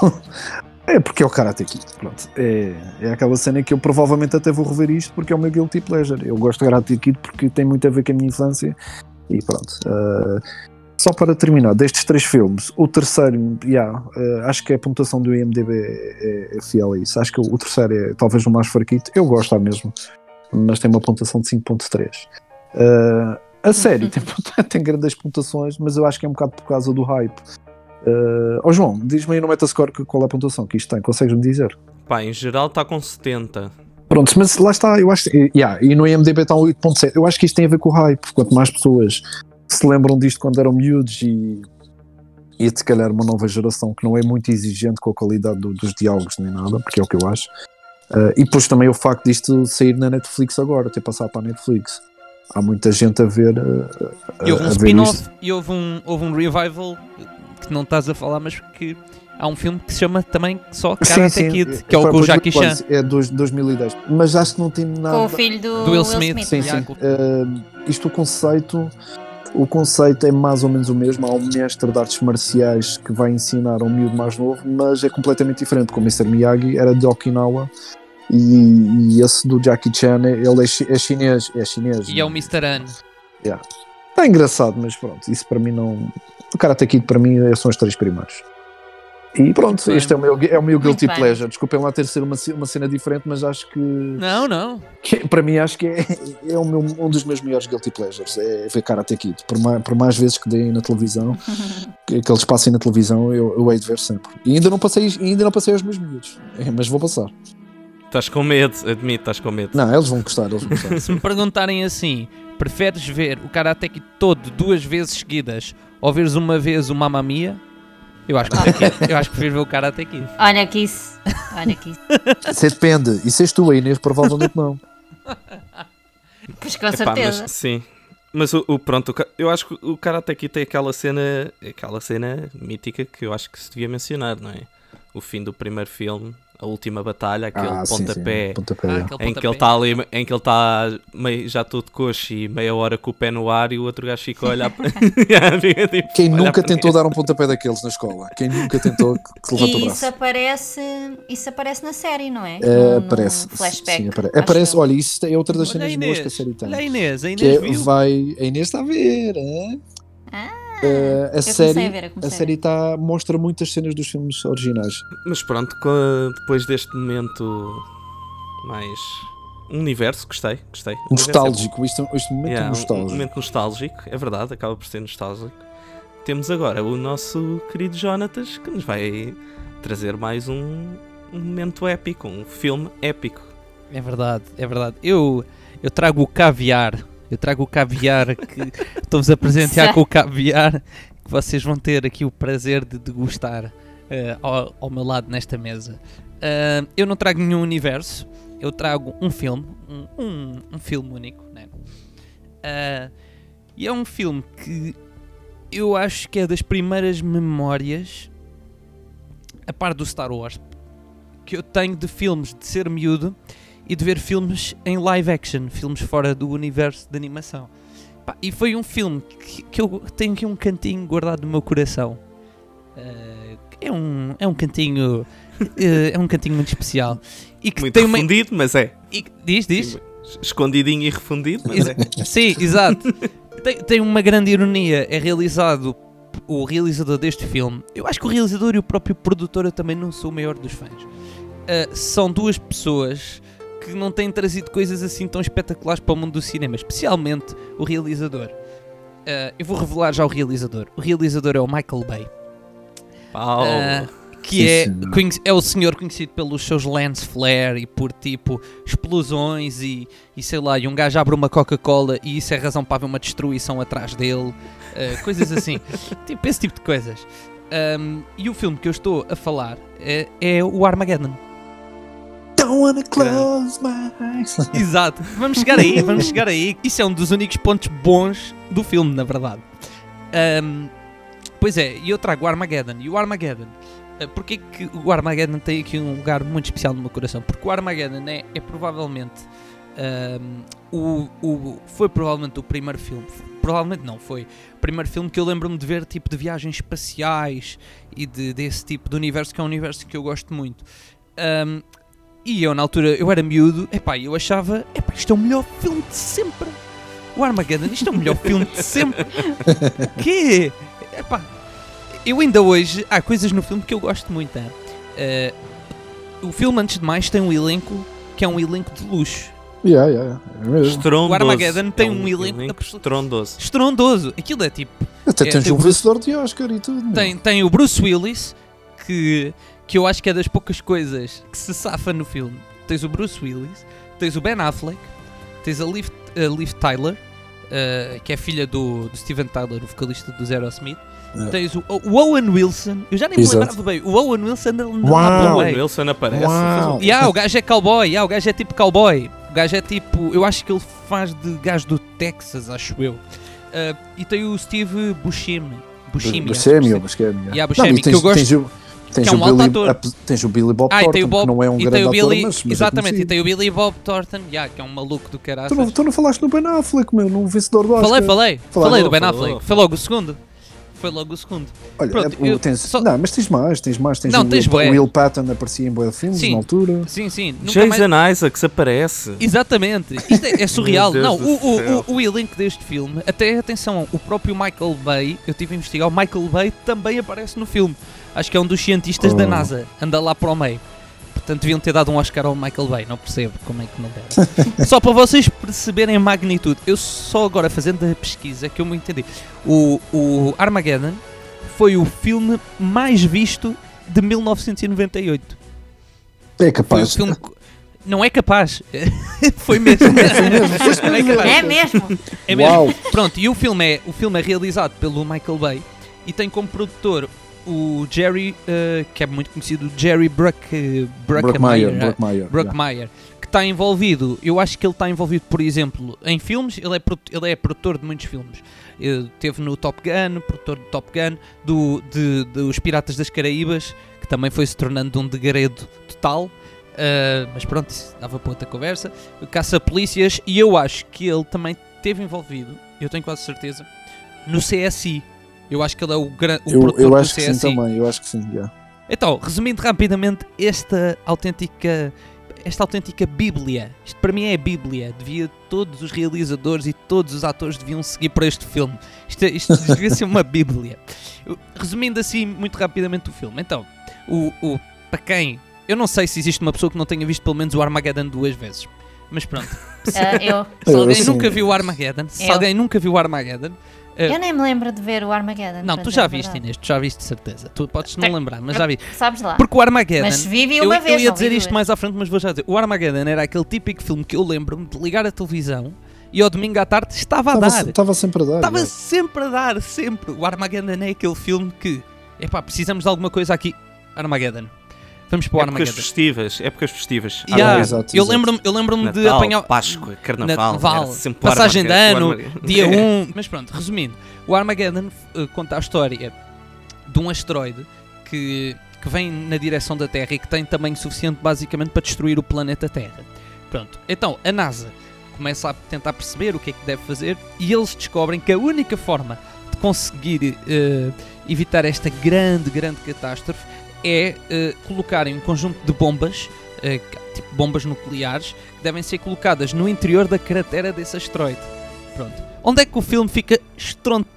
é porque é o Karate Kid. Pronto. É, é aquela cena que eu provavelmente até vou rever isto porque é o meu guilty pleasure. Eu gosto de Karate Kid porque tem muito a ver com a minha infância e pronto. Ah, só para terminar, destes três filmes, o terceiro, yeah, eh, acho que a pontuação do IMDB é, é fiel a isso. Acho que o terceiro é talvez o mais fraquito. Eu gosto lá mesmo, mas tem uma pontuação de 5.3. Eh, a série tem, tem grandes pontuações, mas eu acho que é um bocado por causa do hype. Eh, Ó João, diz-me aí no Metascore qual é a pontuação que isto tem, consegues-me dizer? Pá, em geral está com 70. Pronto, mas lá está, eu acho que, yeah, e no IMDB está um 8.7. Eu acho que isto tem a ver com o hype. Quanto mais pessoas se lembram disto quando eram miúdos e, e se calhar uma nova geração que não é muito exigente com a qualidade do- dos diálogos nem nada, porque é o que eu acho. Ah, e depois também o facto disto sair na Netflix agora, ter passado para a Netflix. Há muita gente a ver. ah, E houve a um ver spin-off e houve um, houve um revival que não estás a falar, mas que há um filme que se chama também só Karate Kid, que é o com o Jackie Chan. É de 2010. Mas acho que não tem nada. Com o filho do, Do Will Smith. Sim, Yeah, sim. com- Uh, isto o conceito, o conceito é mais ou menos o mesmo. Há um mestre de artes marciais que vai ensinar a um miúdo mais novo, mas é completamente diferente. Como o Mr. Miyagi era de Okinawa e, e esse do Jackie Chan, ele é, chi- é chinês. É chinês. E é o Mr. An. Está engraçado, mas pronto, isso para mim não. O Karate Kid para mim são os três primeiros. E pronto, este é o meu, é o meu guilty bem. pleasure. Desculpem lá ter sido uma, uma cena diferente, mas acho que Não, não. que para mim acho que é, é o meu- um dos meus maiores guilty pleasures, é ver Karate Kid. Por mais, por mais vezes que deem na televisão, que, que eles passem na televisão, eu, eu hei de ver sempre. E ainda não passei, ainda não passei aos meus miúdos, É, mas vou passar. Estás com medo, admito, estás com medo. Não, eles vão gostar, eles vão gostar. Se me perguntarem assim, preferes ver o Karate Kid todo duas vezes seguidas ou veres uma vez o Mamma Mia? Eu acho que, eu acho que prefiro ver o Karate Kid. Olha que isso. Olha que isso. Isso depende. E se és tu, a Inês, provavelmente não. Pois com Epá, certeza. mas, sim. Mas o, o- pronto, eu acho que o Karate Kid tem aquela cena, aquela cena mítica que eu acho que se devia mencionar, não é? O fim do primeiro filme, a última batalha, aquele ah, sim, pontapé. sim. Pontapé. Ah, é. aquele Em que ele está ali, em que ele está meio- já todo coxo e meia hora com o pé no ar e o outro gajo fica a olhar para. Tipo, Quem olhar nunca tentou dar um pontapé daqueles na escola? Quem nunca tentou que, que levanta o E braço? isso aparece, isso aparece na série, não é? É, No- no aparece. flashback. Sim, aparece. eu. Olha, isso é outra das Olha a cenas boas que a série tem. olha a Inês, a que Inês é, viu. vai. A Inês está a ver, hein? Ah, Eh, a série, a ver, a série tá, mostra muitas cenas dos filmes originais. Mas pronto, depois deste momento mais. Um universo, gostei, gostei. O universo é. Nostálgico, isto, este momento Yeah, é um- nostálgico. momento nostálgico, é verdade, acaba por ser nostálgico. Temos agora o nosso querido Jonatas que nos vai trazer mais um, um momento épico, um filme épico. É verdade, é verdade. Eu, eu trago o caviar. Eu trago o caviar que estou-vos a presentear com o caviar que vocês vão ter aqui o prazer de degustar eh, ao, ao meu lado nesta mesa. Ah, eu não trago nenhum universo, eu trago um filme, um, um, um filme único, né? Ah, e é um filme que eu acho que é das primeiras memórias, a par do Star Wars, que eu tenho de filmes de ser miúdo e de ver filmes em live action, filmes fora do universo de animação. Pá, e foi um filme que, que eu tenho aqui um cantinho guardado no meu coração. Eh, é, um, é um cantinho. eh, é um cantinho muito especial. E que Muito tem uma. refundido, mas é. e- diz, diz. Escondidinho e refundido, mas é. Sim, exato. Tem, tem uma grande ironia. É realizado o realizador deste filme. Eu acho que o realizador e o próprio produtor eu também não sou o maior dos fãs. Uh, são duas pessoas que não têm trazido coisas assim tão espetaculares para o mundo do cinema, especialmente o realizador. Uh, eu vou revelar já o realizador. O realizador é o Michael Bay. Pau. Ah, que Sim, é, é o senhor conhecido pelos seus lens flare e por tipo explosões e, e sei lá, e um gajo abre uma Coca-Cola e isso é razão para haver uma destruição atrás dele, ah, coisas assim, tipo esse tipo de coisas. Ahm, e o filme que eu estou a falar é, é o Armageddon. Don't wanna close my eyes. Exato, vamos chegar aí, vamos chegar aí. Isso é um dos únicos pontos bons do filme, na verdade. Ahm, Pois é, e eu trago o Armageddon. E o Armageddon, uh, porquê que o Armageddon tem aqui um lugar muito especial no meu coração? Porque o Armageddon é, é provavelmente. um, o, o, foi provavelmente o primeiro filme, provavelmente não, foi o primeiro filme que eu lembro-me de ver tipo de viagens espaciais e de, desse tipo de universo que é um universo que eu gosto muito. Um, e eu na altura, eu era miúdo, epá, eu achava, epá, isto é o melhor filme de sempre. O Armageddon, isto é o melhor filme de sempre. que? Epá, eu ainda hoje, há coisas no filme que eu gosto muito. é? Eh, o filme, antes de mais, tem um elenco que é um elenco de luxo. Yeah, yeah, é mesmo. Estrondoso. O Armageddon tem É um elenco absolu- estrondoso. Estrondoso. Aquilo é tipo. Até É, tens tem um o vencedor de Oscar e tudo. Tem, tem o Bruce Willis, que, que eu acho que é das poucas coisas que se safa no filme. Tens o Bruce Willis, tens o Ben Affleck, tens a Liv, a Liv Tyler, eh, que é filha do, do Steven Tyler, o vocalista do Zero Smith. É. Tens o, o Owen Wilson, eu já nem me Exato. lembrava bem. O Owen Wilson Uau. pelo O meio. Wilson aparece. Uau. E ah, o gajo é cowboy, yeah, o gajo é tipo cowboy. O gajo é tipo, eu acho que ele faz de gajo do Texas, acho eu. Ah, e tem o Steve Buscemi. Buscemi, que Buscemi se- ou Buscemi. Yeah, Não, Buscemi, e que eu gosto. Tens o, que é um o alto Billy, ator. a- tens o Billy Bob Ah, e Thornton, tem o Bob, que não é um e grande o ator, Billy, mas, mas é exatamente, e conhecido. tem o Billy Bob Thornton, yeah, que é um maluco do caralho. Tu não, tu não falaste no Ben Affleck, meu, no vencedor do Oscar. Falei, falei, Falou, falei do Ben falou, Affleck. falou. Foi logo o segundo. Foi logo o segundo. Olha, Pronto, é, eu tens, só- Não, mas tens mais, tens mais. Tens Não, o tens Will, bué. o Will Patton aparecia em boa filmes Sim. na altura. Sim, sim. Nunca mais... Jason Isaacs aparece. Exatamente. Isto é, é surreal. Não, o, o, o, o elenco deste filme, até atenção, o próprio Michael Bay, eu tive a investigar, o Michael Bay também aparece no filme. Acho que é um dos cientistas da Oh. NASA, anda lá para o meio. Portanto, deviam ter dado um Oscar ao Michael Bay, não percebo como é que não deram. só para vocês perceberem a magnitude, eu só agora fazendo a pesquisa que eu me entendi. O, o Armageddon foi o filme mais visto de 1998. É Foi o capaz. filme. Não é capaz. foi mesmo. É capaz. É mesmo? É mesmo. Uau. Pronto, e o filme, é, o filme é realizado pelo Michael Bay e tem como produtor o Jerry, eh, que é muito conhecido, Jerry Bruck, eh, Bruckmeyer. Bruckmeyer, Bruckmeyer. Bruckmeyer, que está envolvido, eu acho que ele está envolvido, por exemplo, em filmes, ele é, ele é produtor de muitos filmes. Ele teve no Top Gun, produtor do Top Gun, do, de, dos Piratas das Caraíbas, que também foi se tornando um degredo total. Uh, mas pronto, dava para outra conversa. Caça-polícias, e eu acho que ele também esteve envolvido, eu tenho quase certeza, no CSI. Eu acho que ele é o, gran- o Eu, produtor eu do acho que CSI. sim também, eu acho que sim. yeah. Então, resumindo rapidamente, esta autêntica, esta autêntica Bíblia, isto para mim é a Bíblia, devia todos os realizadores e todos os atores deviam seguir para este filme. Isto, isto devia ser uma Bíblia. Eu- Resumindo assim muito rapidamente o filme. Então, o, o, para quem, eu não sei se existe uma pessoa que não tenha visto pelo menos o Armageddon duas vezes, mas pronto. Ah, eu, Se Eu, alguém assim, nunca viu o Armageddon, se Eu. alguém nunca viu o Armageddon, eu nem me lembro de ver o Armageddon. não, tu já a viste. Inês, tu já viste de certeza. Tu podes não lembrar, mas já vi. Sabes lá. Porque o Armageddon. Mas vivi Eu, uma eu vez. ia não dizer isto mais à frente, mas vou já dizer. O Armageddon era aquele típico filme que eu lembro-me de ligar a televisão e ao domingo à tarde estava a Estava dar. estava sempre a dar. Estava yeah. sempre a dar, sempre. O Armageddon é aquele filme que, epá, precisamos de alguma coisa aqui. Armageddon. Vamos para o Épocas Armageddon. festivas, épocas festivas. Yeah, Ah, exato, eu lembro-me eu lembro de apanhar. Páscoa, Carnaval, Natal, sempre o passagem de ano, dia 1. Mas pronto, resumindo, o Armageddon eh, conta a história de um asteroide que, que vem na direção da Terra e que tem tamanho suficiente basicamente para destruir o planeta Terra. Pronto, então a NASA começa a tentar perceber o que é que deve fazer e eles descobrem que a única forma de conseguir eh, evitar esta grande, grande catástrofe é eh, colocarem um conjunto de bombas, eh, tipo bombas nucleares, que devem ser colocadas no interior da cratera desse asteroide. Pronto. Onde é que o filme fica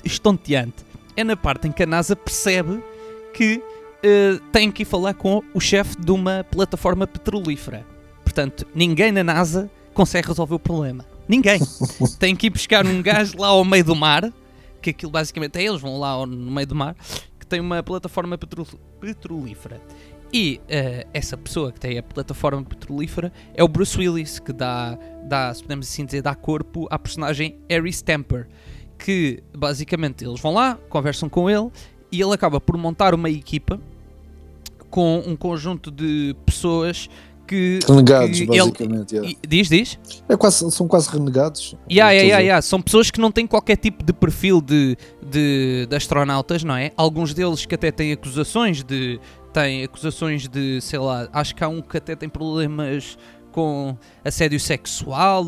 estonteante? É na parte em que a NASA percebe que eh, tem que ir falar com o chefe de uma plataforma petrolífera. Portanto, ninguém na NASA consegue resolver o problema. Ninguém. tem que ir buscar um gajo lá ao meio do mar, que aquilo basicamente é eles vão lá no meio do mar, que tem uma plataforma petro- petrolífera. E eh, essa pessoa que tem a plataforma petrolífera é o Bruce Willis, que dá, dá, se podemos assim dizer, dá corpo à personagem Harry Stamper. Que basicamente eles vão lá, conversam com ele e ele acaba por montar uma equipa com um conjunto de pessoas que. Renegados, que ele- basicamente. yeah. e- diz, diz? É quase, são quase renegados. Yeah, yeah, yeah, yeah. São pessoas que não têm qualquer tipo de perfil de, de, de astronautas, não é? Alguns deles que até têm acusações de. têm acusações de, sei lá, acho que há um que até tem problemas com assédio sexual,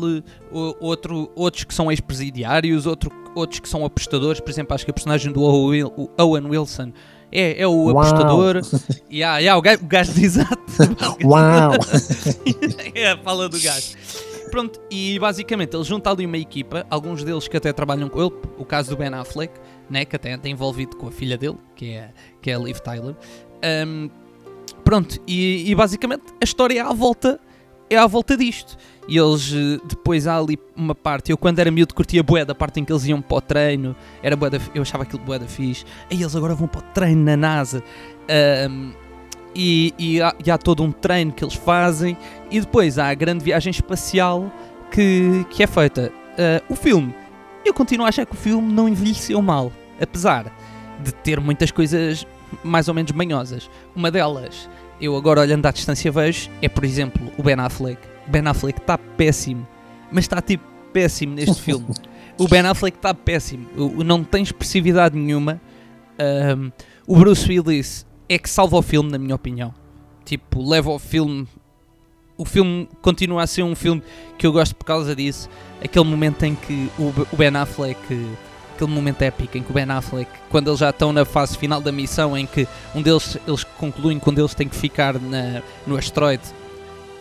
outro, outros que são ex-presidiários, outro, outros que são apostadores, por exemplo, acho que a personagem do Owen Wilson é, é o Uau. apostador. Yeah, yeah, o, gajo, o gajo exato. Uau! é, fala do gajo. Pronto, e basicamente ele junta ali uma equipa, alguns deles que até trabalham com ele, o caso do Ben Affleck, né, que até está envolvido com a filha dele, que é, que é a Liv Tyler. Ahm, pronto, e, e basicamente a história é à volta, é à volta disto. E eles, eh, depois há ali uma parte, eu quando era miúdo curtia bué da parte em que eles iam para o treino, era bué da, eu achava aquilo bué da fixe. Aí eles agora vão para o treino na NASA. Ahm, e, e há, e há todo um treino que eles fazem e depois há a grande viagem espacial que, que é feita. Ah, o filme, eu continuo a achar que o filme não envelheceu mal, apesar de ter muitas coisas mais ou menos manhosas. Uma delas, eu agora olhando à distância vejo, é por exemplo o Ben Affleck. Ben Affleck está péssimo, mas está tipo péssimo neste filme. O Ben Affleck está péssimo, o- não tem expressividade nenhuma. Ahm, o Bruce Willis é que salva o filme, na minha opinião. Tipo, leva o filme. O filme continua a ser um filme que eu gosto por causa disso. Aquele momento em que o, Ben Affleck. Aquele momento épico em que o Ben Affleck, quando eles já estão na fase final da missão, em que um deles, eles concluem que um deles tem que ficar na, no asteroide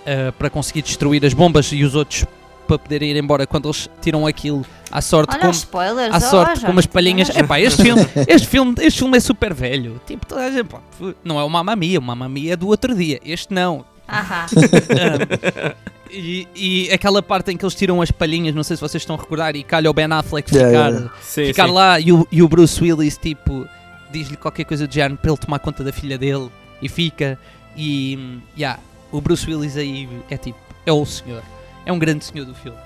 ah, para conseguir destruir as bombas e os outros para poderem ir embora. Quando eles tiram aquilo à sorte, Olha como, os spoilers. à oh, sorte, já como as me palhinhas. tiveram. Epá, este filme, este filme, este filme é super velho. Tipo, toda a gente, pá, não é o Mamma Mia, o Mamma Mia é do outro dia. Este não. Ahá. Um, e, e aquela parte em que eles tiram as palhinhas, não sei se vocês estão a recordar, e calha o Ben Affleck Yeah, ficar, yeah. Sim, ficar sim. lá e o, e o Bruce Willis, tipo, diz-lhe qualquer coisa do género para ele tomar conta da filha dele e fica. E, hum, yeah, o Bruce Willis aí é tipo, é o senhor. É um grande senhor do filme.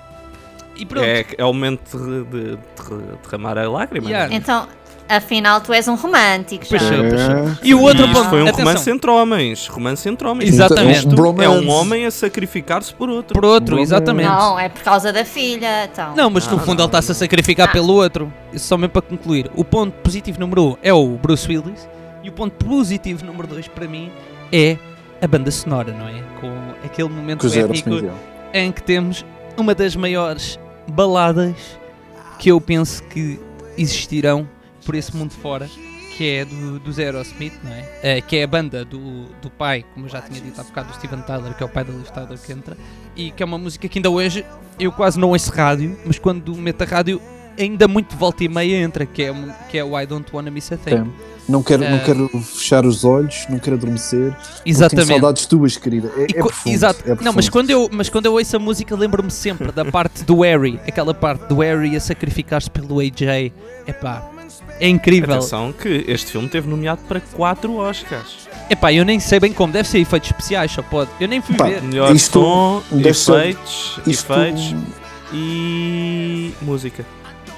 E pronto. É, é o momento de, de- de derramar a lágrima. Yeah. né? Então, afinal, tu és um romântico já. É. É. E o outro ponto, foi um atenção, romance entre homens. Romance entre homens. Exatamente. Um bromance. É um homem a sacrificar-se por outro. por outro, Bromance. exatamente. Não, é por causa da filha. Então. Não, mas no Ah, fundo não, ele está-se a sacrificar Ah. pelo outro. Isso só mesmo para concluir. O ponto positivo número 1 um é o Bruce Willis e o ponto positivo número 2 para mim é a banda sonora, não é? Com aquele momento os épico em que temos uma das maiores baladas que eu penso que existirão por esse mundo fora, que é do, dos Aerosmith, não é? Eh, que é a banda do, do pai, como eu já tinha dito há bocado, do Steven Tyler, que é o pai da Liv Tyler que entra, e que é uma música que ainda hoje eu quase não ouço rádio, mas quando meto a rádio ainda muito volta e meia entra, que é, que é o I Don't Wanna Miss a Thing. Tem. Não quero, não Eh, quero fechar os olhos, não quero adormecer. Tenho Exatamente. saudades tuas, querida. É, E é profundo, Exato. é não, mas quando, eu, mas quando eu ouço a música lembro-me sempre da parte do Harry, aquela parte do Harry a sacrificar-se pelo AJ. Epá, é incrível. Atenção que este filme teve nomeado para 4 Oscars. Epá, eu nem sei bem como, deve ser efeitos especiais, só pode. Eu nem fui Pá, ver. Melhor Isto som, ser- efeitos, Isto, efeitos e música.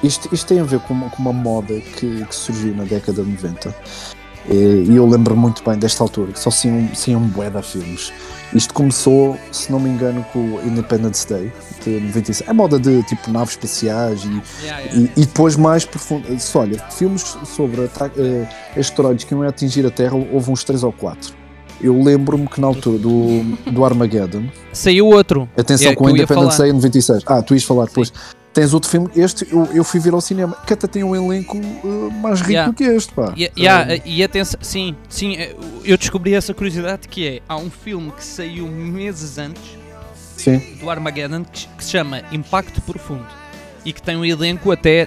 Isto, isto tem a ver com uma, com uma moda que, que surgiu na década de 90. Eh, E eu lembro muito bem desta altura, que só saíam, saíam bué de filmes. Isto começou, se não me engano, com o Independence Day de 96. A moda de tipo naves espaciais e, Yeah, yeah. e, e depois mais profundo. Se olha, filmes sobre eh, asteroides que iam atingir a Terra, houve uns 3 ou 4. Eu lembro-me que na altura do, do Armageddon, Saiu outro. atenção É, com o Independence. Day em 96. Ah, tu ias falar depois. Tens outro filme, este eu, eu fui ver ao cinema, que até tem um elenco eh, mais rico Yeah. do que este, pá. E, yeah, e atenção, sim, sim, eh, eu descobri essa curiosidade que é, há um filme que saiu meses antes Sim. do Armageddon que, que se chama Impacto Profundo e que tem um elenco até,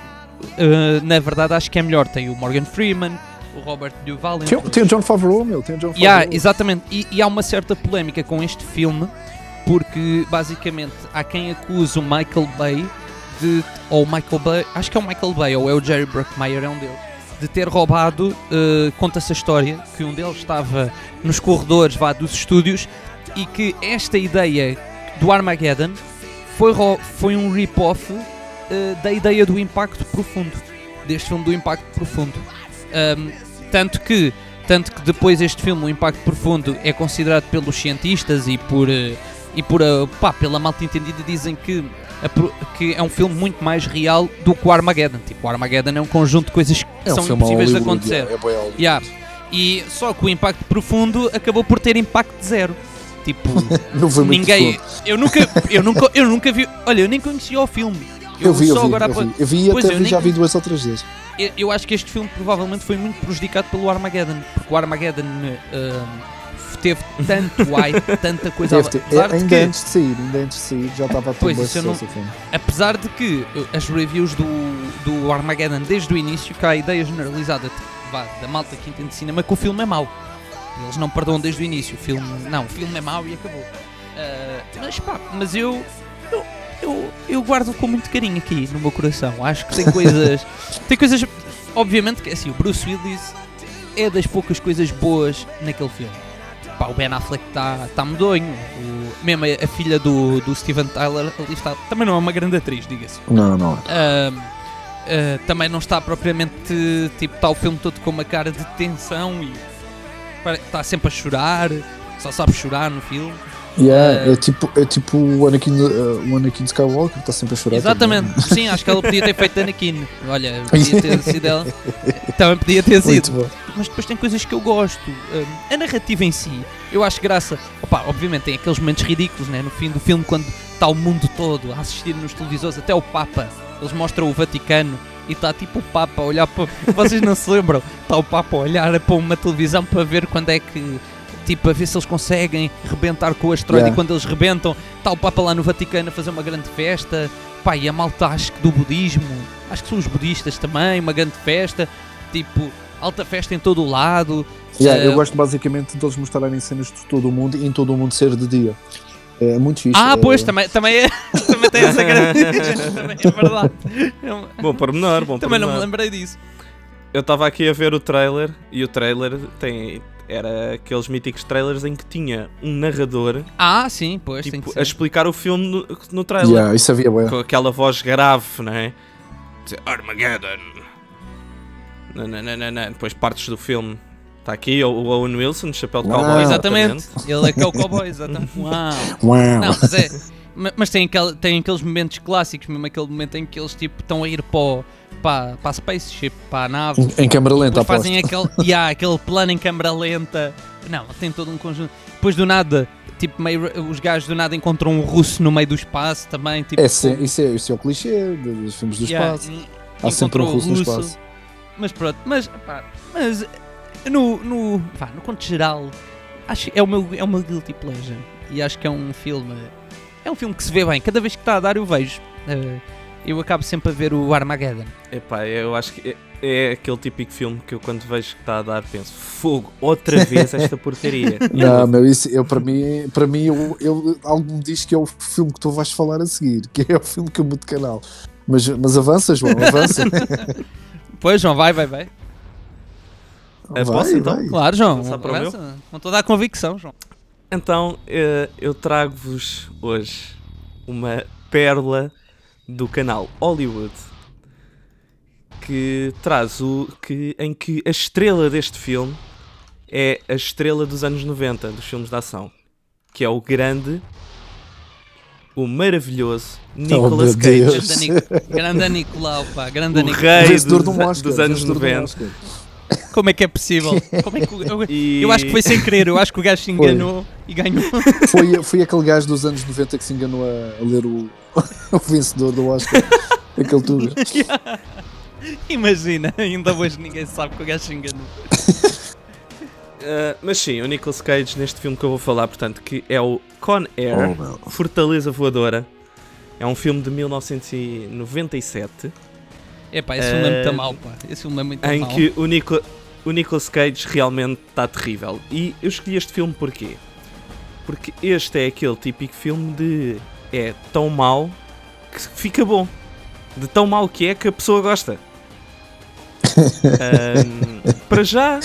eh, na verdade acho que é melhor, tem o Morgan Freeman, o Robert Duval, Tem, tem o John Favreau, meu, tem o John Favreau. Yeah, exatamente. E, e há uma certa polémica com este filme, porque basicamente há quem acusa o Michael Bay de. Ou Michael Bay, acho que é o Michael Bay, ou é o Jerry Bruckheimer, é um deles, de ter roubado. eh, Conta-se a história que um deles estava nos corredores vá, dos estúdios e que esta ideia do Armageddon foi, foi um rip-off eh, da ideia do impacto profundo, deste filme do impacto profundo. Um, tanto que tanto que depois este filme, o Impacto Profundo, é considerado pelos cientistas e por, eh, e por, uh, pá, pela malta entendida dizem que, que é um filme muito mais real do que o Armageddon. Tipo, o Armageddon é um conjunto de coisas que É são impossíveis de acontecer. é Hollywood. Yeah. E só que o impacto profundo acabou por ter impacto zero. Tipo, Não foi muito ninguém. profundo. Eu nunca, eu nunca, eu nunca vi. Olha, eu nem conhecia o filme. Eu vi, eu vi, agora eu vi. Eu vi Pois, até eu vi, já vi duas ou três vezes. eu, eu acho que este filme provavelmente foi muito prejudicado pelo Armageddon, porque o Armageddon ah, teve tanto hype, tanta coisa. Apesar, de ainda que, antes de sair, ainda antes de sair, já estava a Pois, isso não- filme. apesar de que uh, as reviews do, do Armageddon desde o início, que há a ideia generalizada de- da malta que entende de cinema que o filme é mau. Eles não perdoam desde o início. O filme, não, o filme é mau e acabou. Ah, mas pá, mas eu, eu, eu, eu guardo com muito carinho aqui no meu coração. Acho que tem coisas. tem coisas. Obviamente que assim, o Bruce Willis é das poucas coisas boas naquele filme. Pá, o Ben Affleck está tá medonho. O, mesmo a, a filha do, do Steven Tyler ali está. Também não é uma grande atriz, diga-se. Não, não. Ahm, ah, também não está propriamente tipo está o filme todo com uma cara de tensão e está sempre a chorar, só sabe chorar no filme. Yeah, Eh, é, tipo, é tipo o Anakin, uh, o Anakin Skywalker que está sempre a chorar. Exatamente, sim, acho que ela podia ter feito Anakin. Olha, podia ter sido ela. Também podia ter também. sido. Mas depois tem coisas que eu gosto. Ahm, a narrativa em si, eu acho graça. Opa, obviamente tem aqueles momentos ridículos, né? No fim do filme, quando está o mundo todo a assistir nos televisores, até o Papa. Eles mostram o Vaticano e está tipo o Papa a olhar para. Vocês não se lembram? Está o Papa a olhar para uma televisão para ver quando é que. Tipo, a ver se eles conseguem rebentar com o asteroide Yeah. e quando eles rebentam, está o Papa lá no Vaticano a fazer uma grande festa. Pá, e a malta acho que do budismo, acho que são os budistas também, uma grande festa. Tipo, alta festa em todo o lado. Yeah, Eh, eu gosto basicamente deles mostrarem cenas de todo o mundo e em todo o mundo ser de dia. É muito fixe. Ah, é- pois, também, também, é, também tem essa característica. também é verdade. Bom pormenor, bom também não me pormenor. lembrei disso. Eu estava aqui a ver o trailer e o trailer tem era aqueles míticos trailers em que tinha um narrador Ah, sim, pois, tem que tipo, ser. a explicar o filme no, no trailer. Yeah, isso havia. Com aquela voz grave, não é? Armageddon. Depois partes do filme. Está aqui o o Owen Wilson, chapéu de cowboy. Exatamente, ele é que é o cowboy, exatamente. Uau. Uau. Não, mas é. ma- Mas tem, aquele, tem aqueles momentos clássicos, mesmo aquele momento em que eles tipo, estão a ir para, o- para, para a spaceship, para a nave, Em, em câmera lenta, fazem aquele, yeah, aquele plano em câmera lenta. Não, tem todo um conjunto. Depois do nada, tipo, meio, os gajos do nada encontram um russo no meio do espaço também. Tipo, É, sim, isso, é, isso é o clichê dos filmes do yeah, espaço. Há sempre um encontrou o russo no russo. espaço. Mas pronto, mas, pá, mas no, no, pá, no conto geral, acho que é o meu, é o meu guilty pleasure. E acho que é um filme, é um filme que se vê bem. Cada vez que está a dar eu vejo. Eh, eu acabo sempre a ver o Armageddon. Epá, eu acho que é, é aquele típico filme que eu quando vejo que está a dar penso, fogo, outra vez esta porcaria. Não, meu, isso eu, para mim, para mim eu, eu, algo me diz que é o filme que tu vais falar a seguir, que é o filme que eu mudo de canal. Mas, mas avança, João, avança. Pois, João, vai, vai, vai. É, posso, então? Claro, João. Passar para o. Com toda a convicção, João. Então, eh, eu trago-vos hoje uma pérola do canal Hollywood que traz o que em que a estrela deste filme é a estrela dos anos 90 dos filmes de ação, que é o grande o maravilhoso Nicolas Oh, meu Deus. Cage, Grande, Nic- grande Nicolau, pá. Grande o Nicolau. rei dos, de Oscar, dos anos vencedor de um 90. Oscar. Como é que é possível? Como é que o- eu, E- eu acho que foi sem querer. Eu acho que o gajo se enganou e ganhou. Foi, foi aquele gajo dos anos 90 que se enganou a, a ler o, o vencedor do Oscar. Aquele tuga. Imagina, ainda hoje ninguém sabe que o gajo se enganou. Uh, mas sim, o Nicolas Cage neste filme que eu vou falar, portanto, que é o Con Air, Oh. Fortaleza Voadora. É um filme de 1997 Epá, esse filme é muito Eh, mal, pá. Esse filme é muito em mal. que o, Nico, o Nicolas Cage realmente está terrível. E eu escolhi este filme porquê? Porque este é aquele típico filme de é tão mau que fica bom. De tão mau que é que a pessoa gosta. Para já,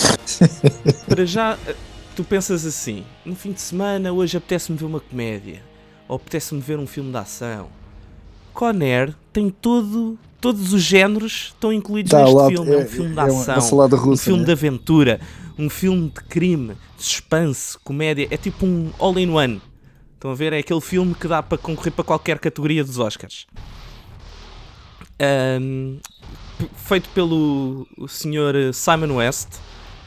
para já, eh, tu pensas assim: no fim de semana, hoje apetece-me ver uma comédia, ou apetece-me ver um filme de ação. Conner tem todo, todos os géneros estão incluídos Tá, neste lá, filme. É, um filme de é ação, salada um russa. filme né? de aventura, um filme de crime, de suspense, comédia. É tipo um all-in-one. Estão a ver? É aquele filme que dá para concorrer para qualquer categoria dos Oscars. P- feito pelo o senhor Simon West.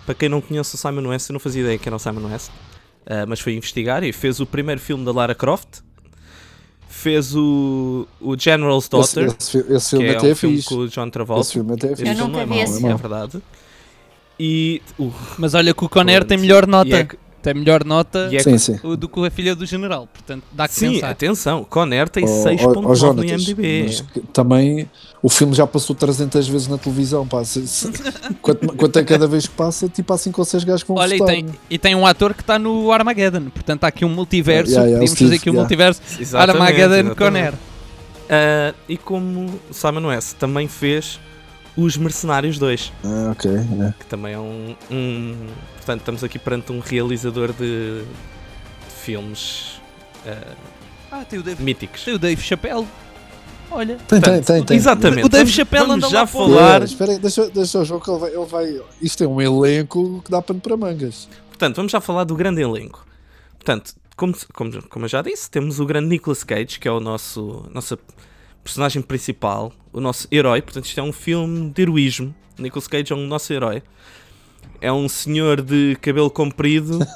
Para quem não conhece o Simon West, eu não fazia ideia que era o Simon West. Ah, mas foi investigar e fez o primeiro filme da Lara Croft. Fez o, o General's Esse, Daughter, esse, esse que filme é até um é filme fixe. com o John Travolta. Esse filme até é Esse fixe. Eu filme nunca não é mau, esse é filme. verdade. E, uh, Mas olha que o Conner tem melhor e nota. É Tem melhor nota e é Sim, sim. do que a filha do general. Portanto, dá que Sim, pensar. atenção, Conner tem Ó, ó, 6.9 ó, no IMDb. também o filme já passou 300 vezes na televisão. Pá. Se- se- quanto, quanto é cada vez que passa, tipo há 5 ou 6 gajos que vão Olha, e tem, e tem um ator que está no Armageddon. Portanto, há aqui um multiverso. Yeah, yeah, o Podíamos Steve, fazer aqui um yeah. multiverso. Exatamente, Armageddon exatamente. Conner. Ah, e como o Simon West também fez Os Mercenários 2, Ah, ok. é. que também é um, um- Portanto, estamos aqui perante um realizador de, de filmes ah, Ah, tem o Dave, míticos. tem o Dave Chappelle. Olha. Tem, tem, Portanto, tem. tem. Exatamente. O Dave Chappelle vamos anda já lá fora. falar. É, espera aí, deixa, deixa o jogo que ele vai, ele vai. Isto é um elenco que dá pano para mangas. Portanto, vamos já falar do grande elenco. Portanto, como, como, como eu já disse, temos o grande Nicolas Cage, que é o nosso nossa personagem principal, o nosso herói. Portanto, isto é um filme de heroísmo. Nicolas Cage é um nosso herói. É um senhor de cabelo comprido.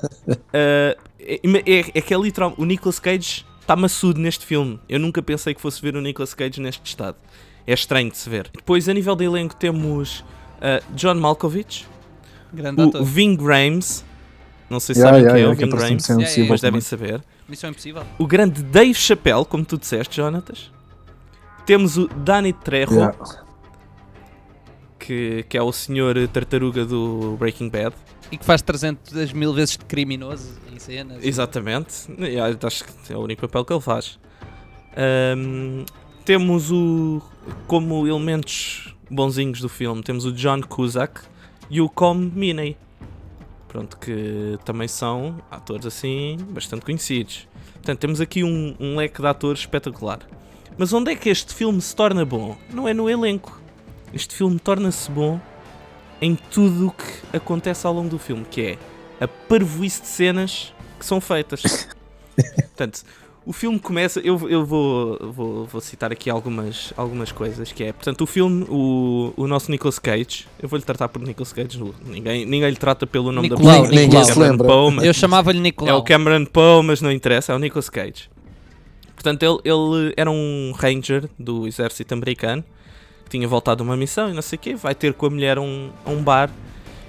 Ah, é, é, é que é literal. O Nicolas Cage está maçudo neste filme. Eu nunca pensei que fosse ver o Nicolas Cage neste estado. É estranho de se ver. Depois, a nível de elenco, temos ah, John Malkovich, Grande o ator. Ving Rhames. Não sei se Yeah, sabem yeah, quem é yeah, o Ving Rhames, mas devem saber. Missão Impossível. O grande Dave Chappelle, como tu disseste, Jonatas. Temos o Danny Trejo, Yeah. que, que é o senhor tartaruga do Breaking Bad. E que faz 300 mil vezes de criminoso em cenas. Exatamente. Yeah, acho que é o único papel que ele faz. Ahm, temos o. Como elementos bonzinhos do filme, temos o John Cusack e o Com Miney. Pronto, que também são atores assim bastante conhecidos. Portanto, temos aqui um, um leque de atores espetacular. Mas onde é que este filme se torna bom? Não é no elenco. Este filme torna-se bom em tudo o que acontece ao longo do filme, que é a parvoíce de cenas que são feitas. Portanto, o filme começa. Eu, eu vou, vou, vou citar aqui algumas, algumas coisas. Que é, portanto, o filme, o, o nosso Nicolas Cage. Eu vou-lhe tratar por Nicolas Cage. Ninguém, ninguém lhe trata pelo nome Nicolau, da pessoa. Nicolau. É o Cameron lembra. Poe, mas- Eu chamava-lhe é Nicolau. o Cameron Poe, mas não interessa, é o Nicolas Cage. Portanto, ele, ele era um ranger do exército americano tinha voltado uma missão e não sei o quê. Vai ter com a mulher a um, um bar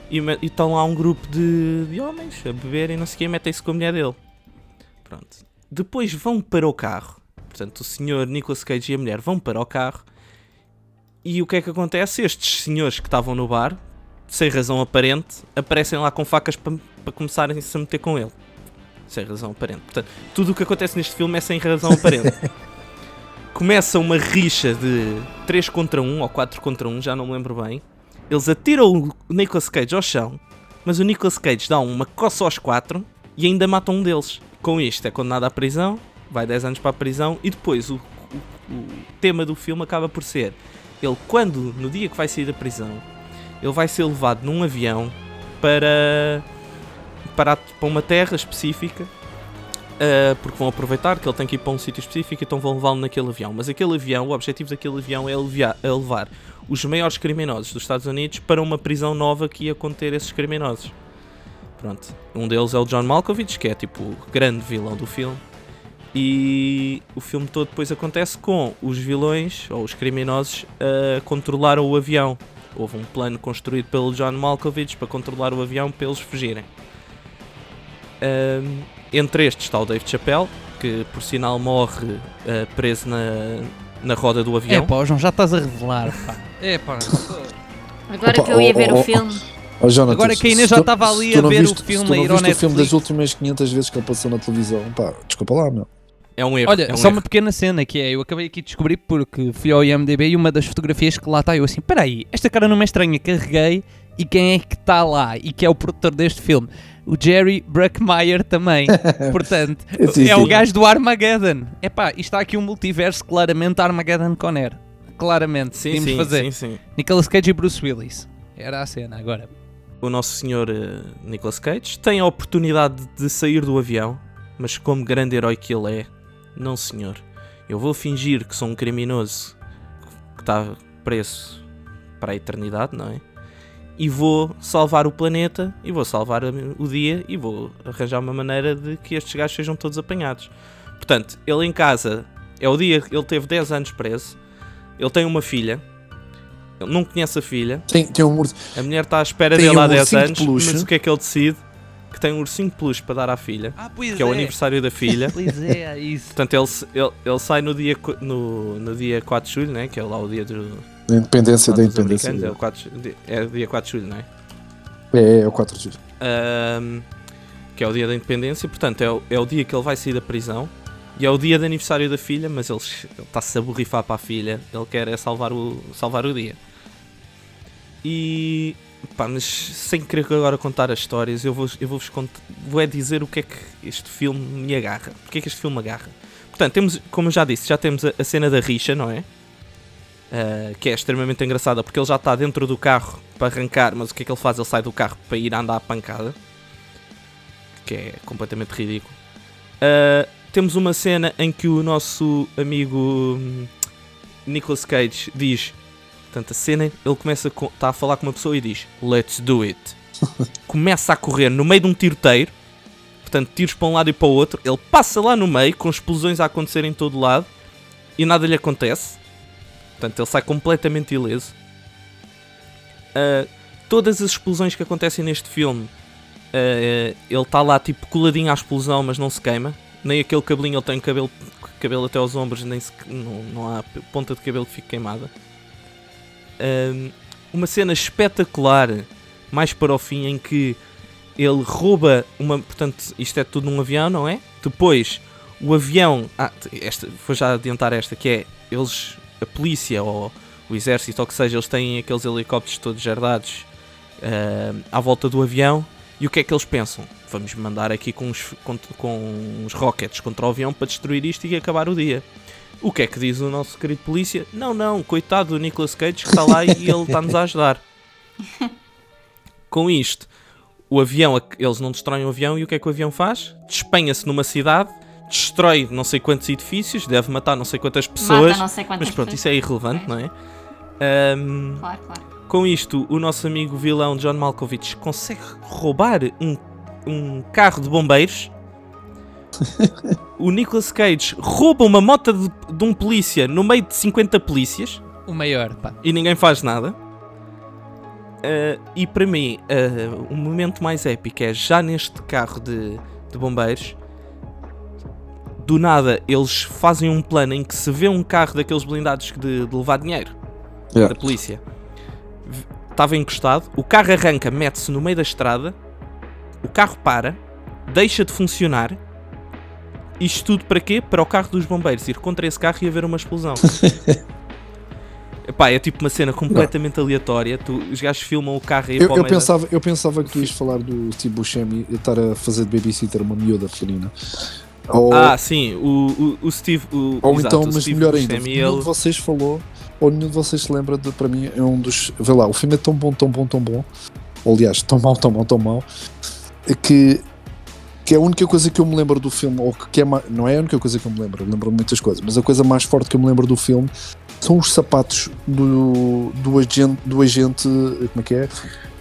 e, e estão lá um grupo de, de homens a beber e não sei o quê. Metem-se com a mulher dele. Pronto. Depois vão para o carro. Portanto, o senhor Nicolas Cage e a mulher vão para o carro. E o que é que acontece? Estes senhores que estavam no bar, sem razão aparente, aparecem lá com facas para para começarem -se a meter com ele. Sem razão aparente. Portanto, tudo o que acontece neste filme é sem razão aparente. Começa uma rixa de 3 contra 1 ou 4 contra 1, já não me lembro bem. Eles atiram o Nicolas Cage ao chão, mas o Nicolas Cage dá uma coça aos 4 e ainda mata um deles. Com isto é condenado à prisão, vai 10 anos para a prisão e depois o, o- o tema do filme acaba por ser ele quando, no dia que vai sair da prisão, ele vai ser levado num avião para, para, para uma terra específica Uh, porque vão aproveitar que ele tem que ir para um sítio específico, então vão levá-lo naquele avião. Mas aquele avião, o objetivo daquele avião é levar, é levar os maiores criminosos dos Estados Unidos para uma prisão nova que ia conter esses criminosos. Pronto. Um deles é o John Malkovich, que é tipo o grande vilão do filme. E o filme todo depois acontece com os vilões, ou os criminosos, a controlar o avião. Houve um plano construído pelo John Malkovich para controlar o avião para eles fugirem. Um, entre estes está o Dave Chappelle, que por sinal morre uh, preso na, na roda do É avião. pá, João, já estás a revelar, pá. É pá. Agora Opa, que eu ia oh, ver oh, o oh. filme. Ó, Jonatas, Agora que a Inês já estava ali a ver o viste- filme se tu a não ir ao viste o filme das últimas 500 vezes que ele passou na televisão, pá, desculpa lá, meu. É um erro. Olha, é um só erro. uma pequena cena que é, eu acabei aqui de descobrir porque fui ao IMDB e uma das fotografias que lá está, eu assim, peraí, esta cara não me é estranha, carreguei e quem é que está lá e que é o produtor deste filme? O Jerry Bruckheimer também. Portanto, Sim, é o sim. gajo do Armageddon. Epá, isto está aqui um multiverso claramente Armageddon Conner. Claramente, Sim, tínhamos sim, fazer. sim, sim. Nicolas Cage e Bruce Willis. Era a cena agora. O nosso senhor uh, Nicolas Cage tem a oportunidade de sair do avião, mas como grande herói que ele é, não senhor. Eu vou fingir que sou um criminoso que está preso para a eternidade, não é? E vou salvar o planeta, e vou salvar o dia, e vou arranjar uma maneira de que estes gajos sejam todos apanhados. Portanto, ele em casa, é o dia que ele teve 10 anos preso, ele tem uma filha, ele não conhece a filha, Tem, tem um urso. a mulher está à espera Tem dele há um 10 ursinho de anos, peluche. mas o que é que ele decide? Que tem um ursinho de peluche para dar à filha, Ah, pois que é o aniversário da filha. Pois é, isso. Portanto, ele, ele, ele sai no dia, no, no dia 4 de julho, né? que é lá o dia do, Da independência, da independência. é o, 4, de- é dia 4 de julho, não é? É, é o 4 de julho. Ahm, que é o dia da independência, portanto, é o, é o dia que ele vai sair da prisão e é o dia de aniversário da filha, mas ele está-se a borrifar para a filha, ele quer é salvar o, salvar o dia. E pá, mas sem querer agora contar as histórias, eu vou, eu vou-vos cont- vou é dizer o que é que este filme me agarra. Porque é que este filme agarra? Portanto, temos, como eu já disse, já temos a, a cena da rixa, não é? Ah, que é extremamente engraçada porque ele já está dentro do carro para arrancar, mas o que é que ele faz? Ele sai do carro para ir andar à pancada, que é completamente ridículo. Ah, temos uma cena em que o nosso amigo hum, Nicolas Cage diz: Portanto, a cena, ele começa a, co- tá a falar com uma pessoa e diz: Let's do it. começa a correr no meio de um tiroteio, portanto, tiros para um lado e para o outro. Ele passa lá no meio, com explosões a acontecer em todo lado, e nada lhe acontece. Portanto, ele sai completamente ileso. Ah, todas as explosões que acontecem neste filme, ah, ele está lá tipo coladinho à explosão, mas não se queima. Nem aquele cabelinho, ele tem cabelo, cabelo até aos ombros, nem se- não, não há ponta de cabelo que fique queimada. Ahm, uma cena espetacular, mais para o fim, em que ele rouba uma. Portanto, isto é tudo num avião, não é? Depois, o avião. Ah, esta, vou já adiantar esta, que é. Eles. A polícia ou o exército, ou que seja, eles têm aqueles helicópteros todos jardados ah, à volta do avião. E o que é que eles pensam? Vamos mandar aqui com uns, com, com uns rockets contra o avião para destruir isto e acabar o dia. O que é que diz o nosso querido polícia? Não, não, coitado do Nicolas Cage que está lá e ele está-nos a ajudar. Com isto, o avião, eles não destroem o avião e o que é que o avião faz? Despenha-se numa cidade, destrói não sei quantos edifícios, deve matar não sei quantas pessoas. Mata não sei quantas Mas pronto, pessoas. isso é irrelevante, não é? Ahm, Claro, claro. com isto, o nosso amigo vilão John Malkovich consegue roubar um, um carro de bombeiros. o Nicolas Cage rouba uma moto de, de um polícia no meio de 50 polícias O maior, pá. e ninguém faz nada. Ah, e para mim, ah, o momento mais épico é já neste carro de, de bombeiros. Do nada, eles fazem um plano em que se vê um carro daqueles blindados de, de levar dinheiro Yeah. da polícia. Estava encostado, o carro arranca, mete-se no meio da estrada, o carro para, deixa de funcionar. Isto tudo para quê? Para o carro dos bombeiros ir contra esse carro e haver uma explosão. Epá, é tipo uma cena completamente aleatória. Tu, os gajos filmam o carro e Eu, eu pensava, eu pensava que tu ias falar do Steve Buscemi estar a fazer de babysitter uma miúda pequenina. Ou, Ah, sim, o, o, o Steve. O, ou exato, então, mas Steve melhor ainda, Buscemi, nenhum de vocês falou, ou nenhum de vocês se lembra de, para mim, é um dos. Vê lá, o filme é tão bom, tão bom, tão bom. Ou, aliás, tão mau, tão mau, tão mau. é Que, que é a única coisa que eu me lembro do filme, ou que é não é a única coisa que eu me lembro, eu lembro muitas coisas, mas a coisa mais forte que eu me lembro do filme são os sapatos do, do, agente, do agente, como é que é?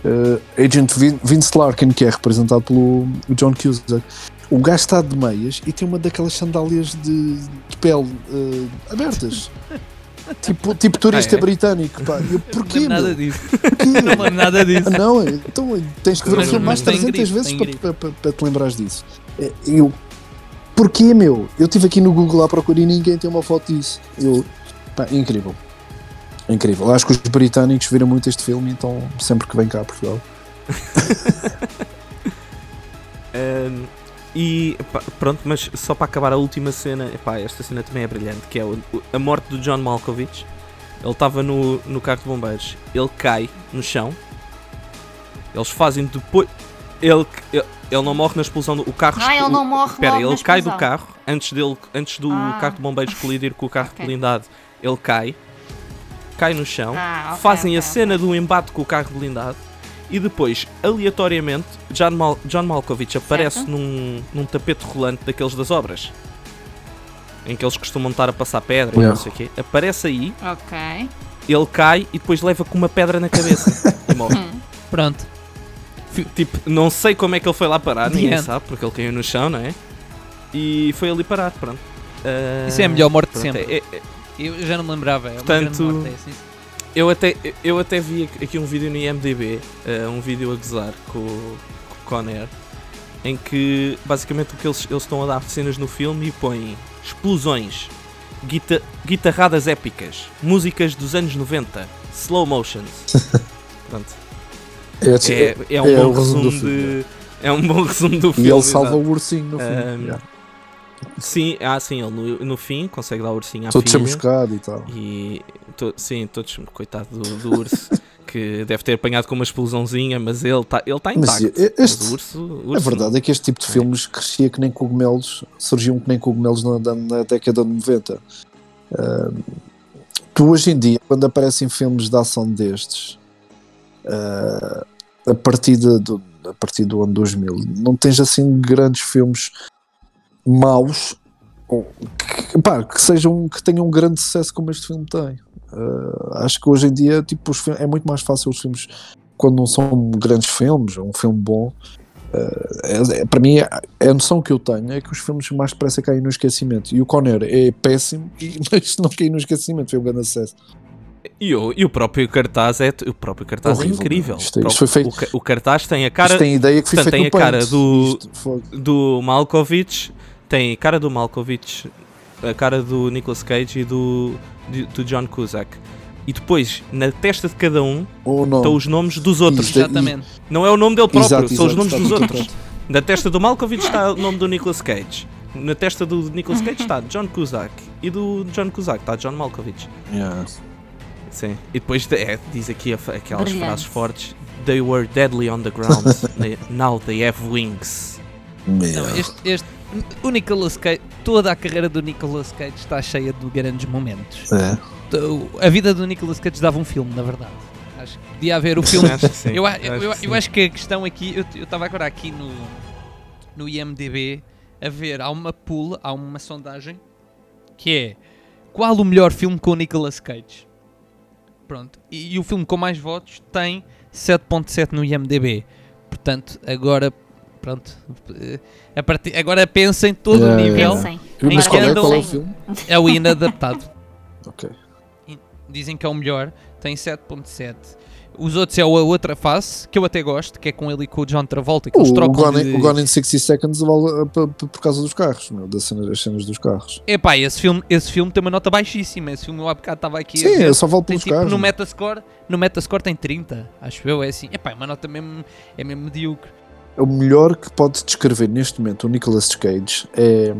Eh, agent Vin- Vince Larkin, que é representado pelo John Cusack. O gajo está de meias e tem uma daquelas sandálias de, de pele eh, abertas. tipo, tipo turista Ah, é? britânico. Pá. Eu, Não porquê, lembro nada meu? disso. Porquê? Não lembro nada disso. Ah, não, então tens que ver o filme mais mas tem 300 grito, vezes para, para, para- para te lembrares disso. É, Eu, porquê, meu? Eu estive aqui no Google à procura e ninguém tem uma foto disso. Eu, pá, incrível. Incrível. Acho que os britânicos viram muito este filme, então sempre que vem cá a Portugal. Um, e pronto, mas só para acabar a última cena, epá, esta cena também é brilhante, que é a morte do John Malkovich. Ele estava no, no carro de bombeiros, ele cai no chão. Eles fazem depois. Ele, ele, ele não morre na explosão do o carro. Ah, ele não morre Espera, ele cai do carro antes, dele, antes do Ah. carro de bombeiros colidir com o carro Ok. blindado. Ele cai, cai no chão, Ah, ok, fazem ok, a cena do embate com o carro blindado E depois, aleatoriamente, John, Mal John Malkovich aparece num, num tapete rolante daqueles das obras. Em que eles costumam estar a passar pedra e Yeah. não sei o quê. Aparece aí, Ok. ele cai e depois leva com uma pedra na cabeça. e morre. Pronto. Tipo, não sei como é que ele foi lá parar, The ninguém end. sabe, porque ele caiu no chão, não é? E foi ali parar, pronto. Ah, Isso é a melhor morte de pronto, sempre. é- é- Eu já não me lembrava. É uma Portanto, grande morte, é assim. Eu, até, eu até vi aqui um vídeo no IMDB, ah, um vídeo a gozar com, o- Conair, em que basicamente o que eles, eles estão a dar cenas no filme e põem explosões, guita- guitarradas épicas, músicas dos anos 90, slow motions. Pronto. É, É, é um é bom o resumo filme, de. É um bom resumo do E filme. ele salva o ursinho no fim. Ahm, yeah. Sim, ah, sim, ele no, fim consegue dar o ursinho à Todo filha. chamuscado e tal. E to, sim, todos, coitado do, do urso, que deve ter apanhado com uma explosãozinha, mas ele está ele tá intacto. este- Mas urso, o A urso verdade é que este tipo de filmes crescia que nem cogumelos, surgiam que nem cogumelos na, na- década de 90. Ah, tu hoje em dia, quando aparecem filmes de ação destes, ah, a, partir de- do, a partir do ano 2000, não tens assim grandes filmes maus que, pá, que sejam que tenham um grande sucesso como este filme tem. Ah, acho que hoje em dia tipo, os fi- é muito mais fácil os filmes quando não são grandes filmes, um filme bom. É- é- para mim, é- é a noção que eu tenho é que os filmes mais depressa caem no esquecimento. E o Conner é péssimo, mas não caiu no esquecimento, foi um grande acesso. E o, e o próprio cartaz é, o próprio cartaz é Horrível, incrível. isto é- O isto foi feito- O, o cartaz tem a cara tem ideia que portanto, tem no a cara do- Isto do Malkovich, tem a cara do Malkovich, a cara do Nicolas Cage e do, do John Cusack. E depois, na testa de cada um, estão os nomes dos outros. Isto é- Exatamente. Não é o nome dele próprio, Exato, são os nomes dos outros. pronto. Na testa do Malkovich está o nome do Nicolas Cage. Na testa do Nicolas Cage está John Cusack. E do John Cusack está John Malkovich. Yeah. Sim. E depois é, diz aqui aquelas Brilhante. frases fortes. They were deadly on the ground. now they have wings. Não, Yeah. este, este, o Nicolas Cage, toda a carreira do Nicolas Cage está cheia de grandes momentos. É. A vida do Nicolas Cage dava um filme, na verdade. Acho que podia haver o filme. Acho que sim. eu, Acho eu, que eu, sim. eu acho que a questão aqui, eu eu estava agora aqui no, no IMDB a ver, há uma pool, há uma sondagem que é qual o melhor filme com o Nicolas Cage? Pronto, e, e o filme com mais votos tem 7.7 no IMDB. Portanto, agora, pronto, eh, a partir, agora pensem todo Yeah, o nível, yeah. Mas qual é, qual é o filme? é o inadaptado. Ok. dizem que é o melhor, tem 7.7. Os outros é a outra face, que eu até gosto, que é com ele e com o John Travolta, que O, eles o, trocam Gone, de... o Gone in 60 Seconds vale, uh, p- p- por causa dos carros, meu, das cenas, das cenas dos carros. Epá, esse filme, esse filme tem uma nota baixíssima. Esse filme eu há bocado estava aqui a Sim, ver. só vale Tem pelos tipo, carros. no. Metascore, no Metascore tem 30, acho eu, é assim. Epá, é uma nota mesmo, é mesmo medíocre. O melhor que pode descrever neste momento o Nicolas Cage é,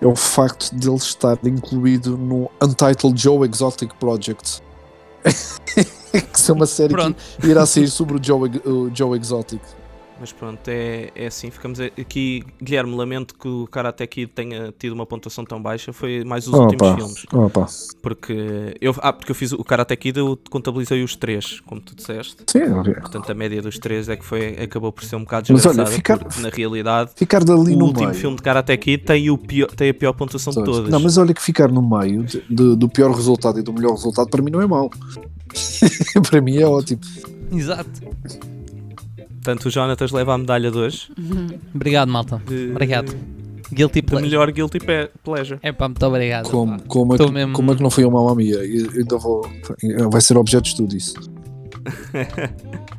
é o facto de ele estar incluído no Untitled Joe Exotic Project. que é uma série Pronto. que irá sair sobre o Joe, o Joe Exotic. Mas pronto, é, é assim. Ficamos aqui. Guilherme, lamento que o Karate Kid tenha tido uma pontuação tão baixa. Foi mais os últimos filmes. Porque eu, ah, porque eu fiz o Karate Kid, eu contabilizei os três, como tu disseste. Sim. Portanto, a média dos três é que foi, acabou por ser um bocado Mas olha, desgraçada. ficar- porque, na realidade, Ficar dali o no último meio. filme de Karate Kid tem, o pior, tem a pior pontuação de todas. Não, mas olha que ficar no meio de- de- do pior resultado e do melhor resultado para mim não é mau. para mim é ótimo. Exato. Portanto, o Jonatas leva a medalha de hoje. Obrigado, malta. De, Obrigado. Guilty De pleasure. melhor Guilty Pe- Pleasure. Epá, muito obrigado. Como, pá. como, é Tô que, mesmo- como é que não foi uma mamma mia? Eu ainda vou, vai ser objeto de estudo isso.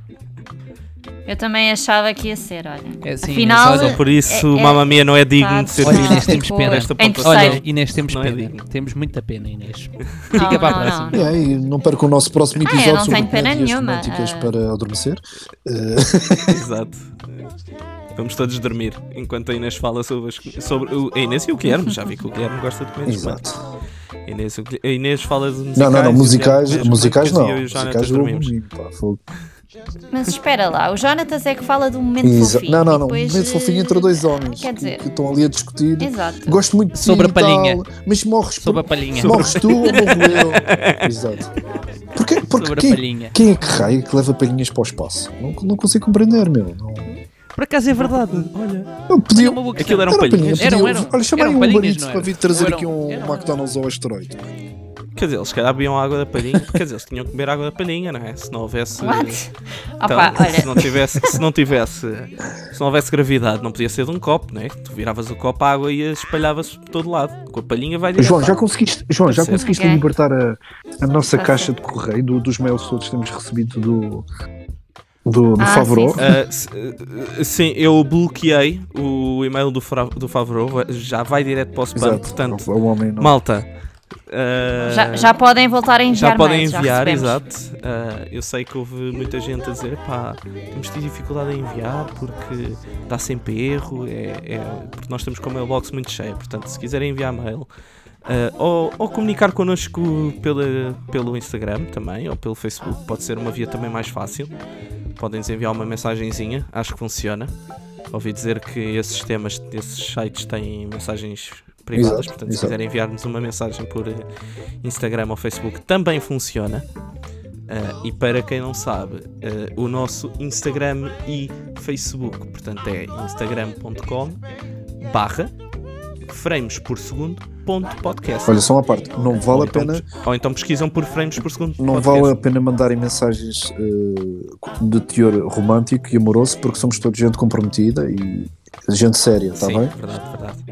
Eu também achava que ia ser, olha. É assim, Afinal, mas olha, por isso, é- é- Mamma Mia não é digno de ser Olha, Inês, temos pena. nesta. Olha, Inês, temos Não é pena. digno. temos muita pena, Inês. Não, Fica para a não, próxima. não. É, não perca o nosso próximo Ah, eu episódio não sobre tenho pena nenhuma, ah. para adormecer. Eh, Exato. Vamos todos dormir enquanto a Inês fala sobre, as, sobre o, a Inês e o Guilherme. Já vi que o Guilherme gosta de comédias Exato. A Inês, Inês fala de musicais. Não, não, não, musicais, de musicais não. eu Musicais eu dormimos. dormir, pá, fogo. Mas espera lá, o Jonatas é que fala do momento Exa- fofinho. não, não, não. depois, Momento fofinho entre dois homens quer que- dizer- que, estão ali a discutir. Exato. Gosto muito de ti Sobre a e tal, palhinha. mas morres, Sobre a palhinha. morres tu ou morro eu. Exato. Porque, porque Sobre a quem, palhinha. quem é que raio que leva palhinhas para o espaço? Não, não consigo compreender, meu. Não, Por acaso é verdade. Olha. não podia, uma. Aquilo eram Era palhinhas. palhinha, Eram, podia- eram. Olha, chamar Eram um não para vir trazer aqui um eram- McDonald's ao asteroide. Quer dizer, eles se calhar bebiam água da palhinha. Quer dizer, eles tinham que beber água da palhinha, não é? Se não houvesse. What? Então, Opa, se não tivesse, se não tivesse, se não houvesse gravidade, não podia ser de um copo, né? Tu viravas o copo, a água e espalhava-se por todo lado. Com a palhinha vai direto. João, à já conseguiste, João, já conseguiste Ok. libertar a, a nossa caixa de correio do- dos mails todos que temos recebido do, do, do Ah, Favreau? sim, ah, sim, eu bloqueei o e-mail do, do Favreau, já vai direto para o spam, Exato. portanto, o homem não. malta. Ah, já, já podem voltar a enviar já podem mails, enviar, já exato. Ah, eu sei que houve muita gente a dizer, pá, temos tido dificuldade em enviar porque dá sempre erro, é, é- porque nós estamos com a mailbox muito cheia, portanto, se quiserem enviar mail, ah, ou, ou comunicar connosco pela, pelo Instagram também, ou pelo Facebook, pode ser uma via também mais fácil. Podem-nos enviar uma mensagenzinha, acho que funciona. Ouvi dizer que esses temas, esses sites têm mensagens privadas, Exato, portanto, se exato. quiserem enviar-nos uma mensagem por eh, Instagram ou Facebook, também funciona. Ah, e para quem não sabe, ah, o nosso Instagram e Facebook, portanto, é instagram.com barra frames por segundo ponto podcast. Olha, só uma parte, não vale ou, a então, pena, ou então pesquisam por frames por segundo não podcast. vale a pena mandarem mensagens eh, de teor romântico e amoroso porque somos todos gente comprometida e gente séria, está bem? verdade, verdade.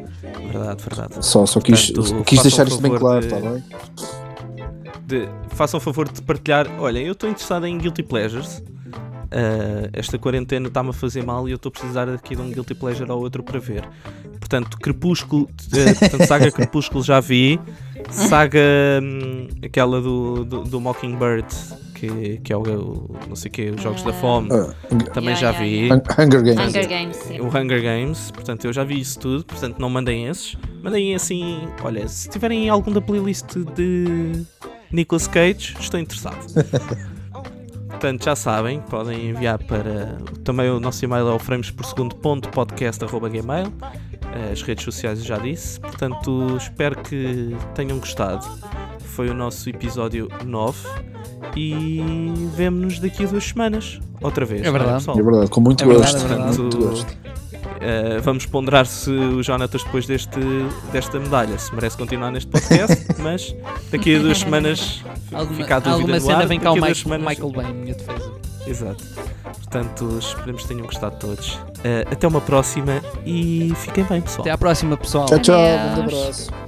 Verdade, verdade. Só, só quis, Portanto, quis deixar isto bem claro, está bem? de- façam o favor de partilhar. Olha, eu estou interessado em Guilty Pleasures. Ah, esta quarentena está-me a fazer mal e eu estou a precisar aqui de um Guilty Pleasure ou outro para ver. Portanto, Crepúsculo, eh, portanto, saga Crepúsculo já vi. Saga hum, aquela do, do, do Mockingbird, que, que é o, não sei o que, os Jogos da Fome, Ah, também Yeah, já yeah, vi. Hun- Hunger Games. Hunger Games, sim. O Hunger Games, portanto eu já vi isso tudo, portanto não mandem esses. Mandem assim, olha, se tiverem algum da playlist de Nicolas Cage, estou interessado. portanto já sabem, podem enviar para. Também o nosso e-mail é o frames por segundo ponto podcast.gmail. As redes sociais eu já disse. Portanto, espero que tenham gostado. Foi o nosso episódio 9 e vemo-nos daqui a duas semanas. Outra vez. É não verdade. pessoal? É verdade, com muito É verdade, gosto. é verdade. Muito gosto. Uh, vamos ponderar se o Jonatas, depois deste, desta medalha, se merece continuar neste podcast, mas daqui a duas semanas Alguma, fica a dúvida alguma cena ar, vem cá o daqui a Michael, duas semanas- Michael Bay, minha defesa. Exato. Portanto, esperemos que tenham gostado todos. Uh, até uma próxima e fiquem bem, pessoal. Até à próxima, pessoal. Tchau, tchau. Um abraço.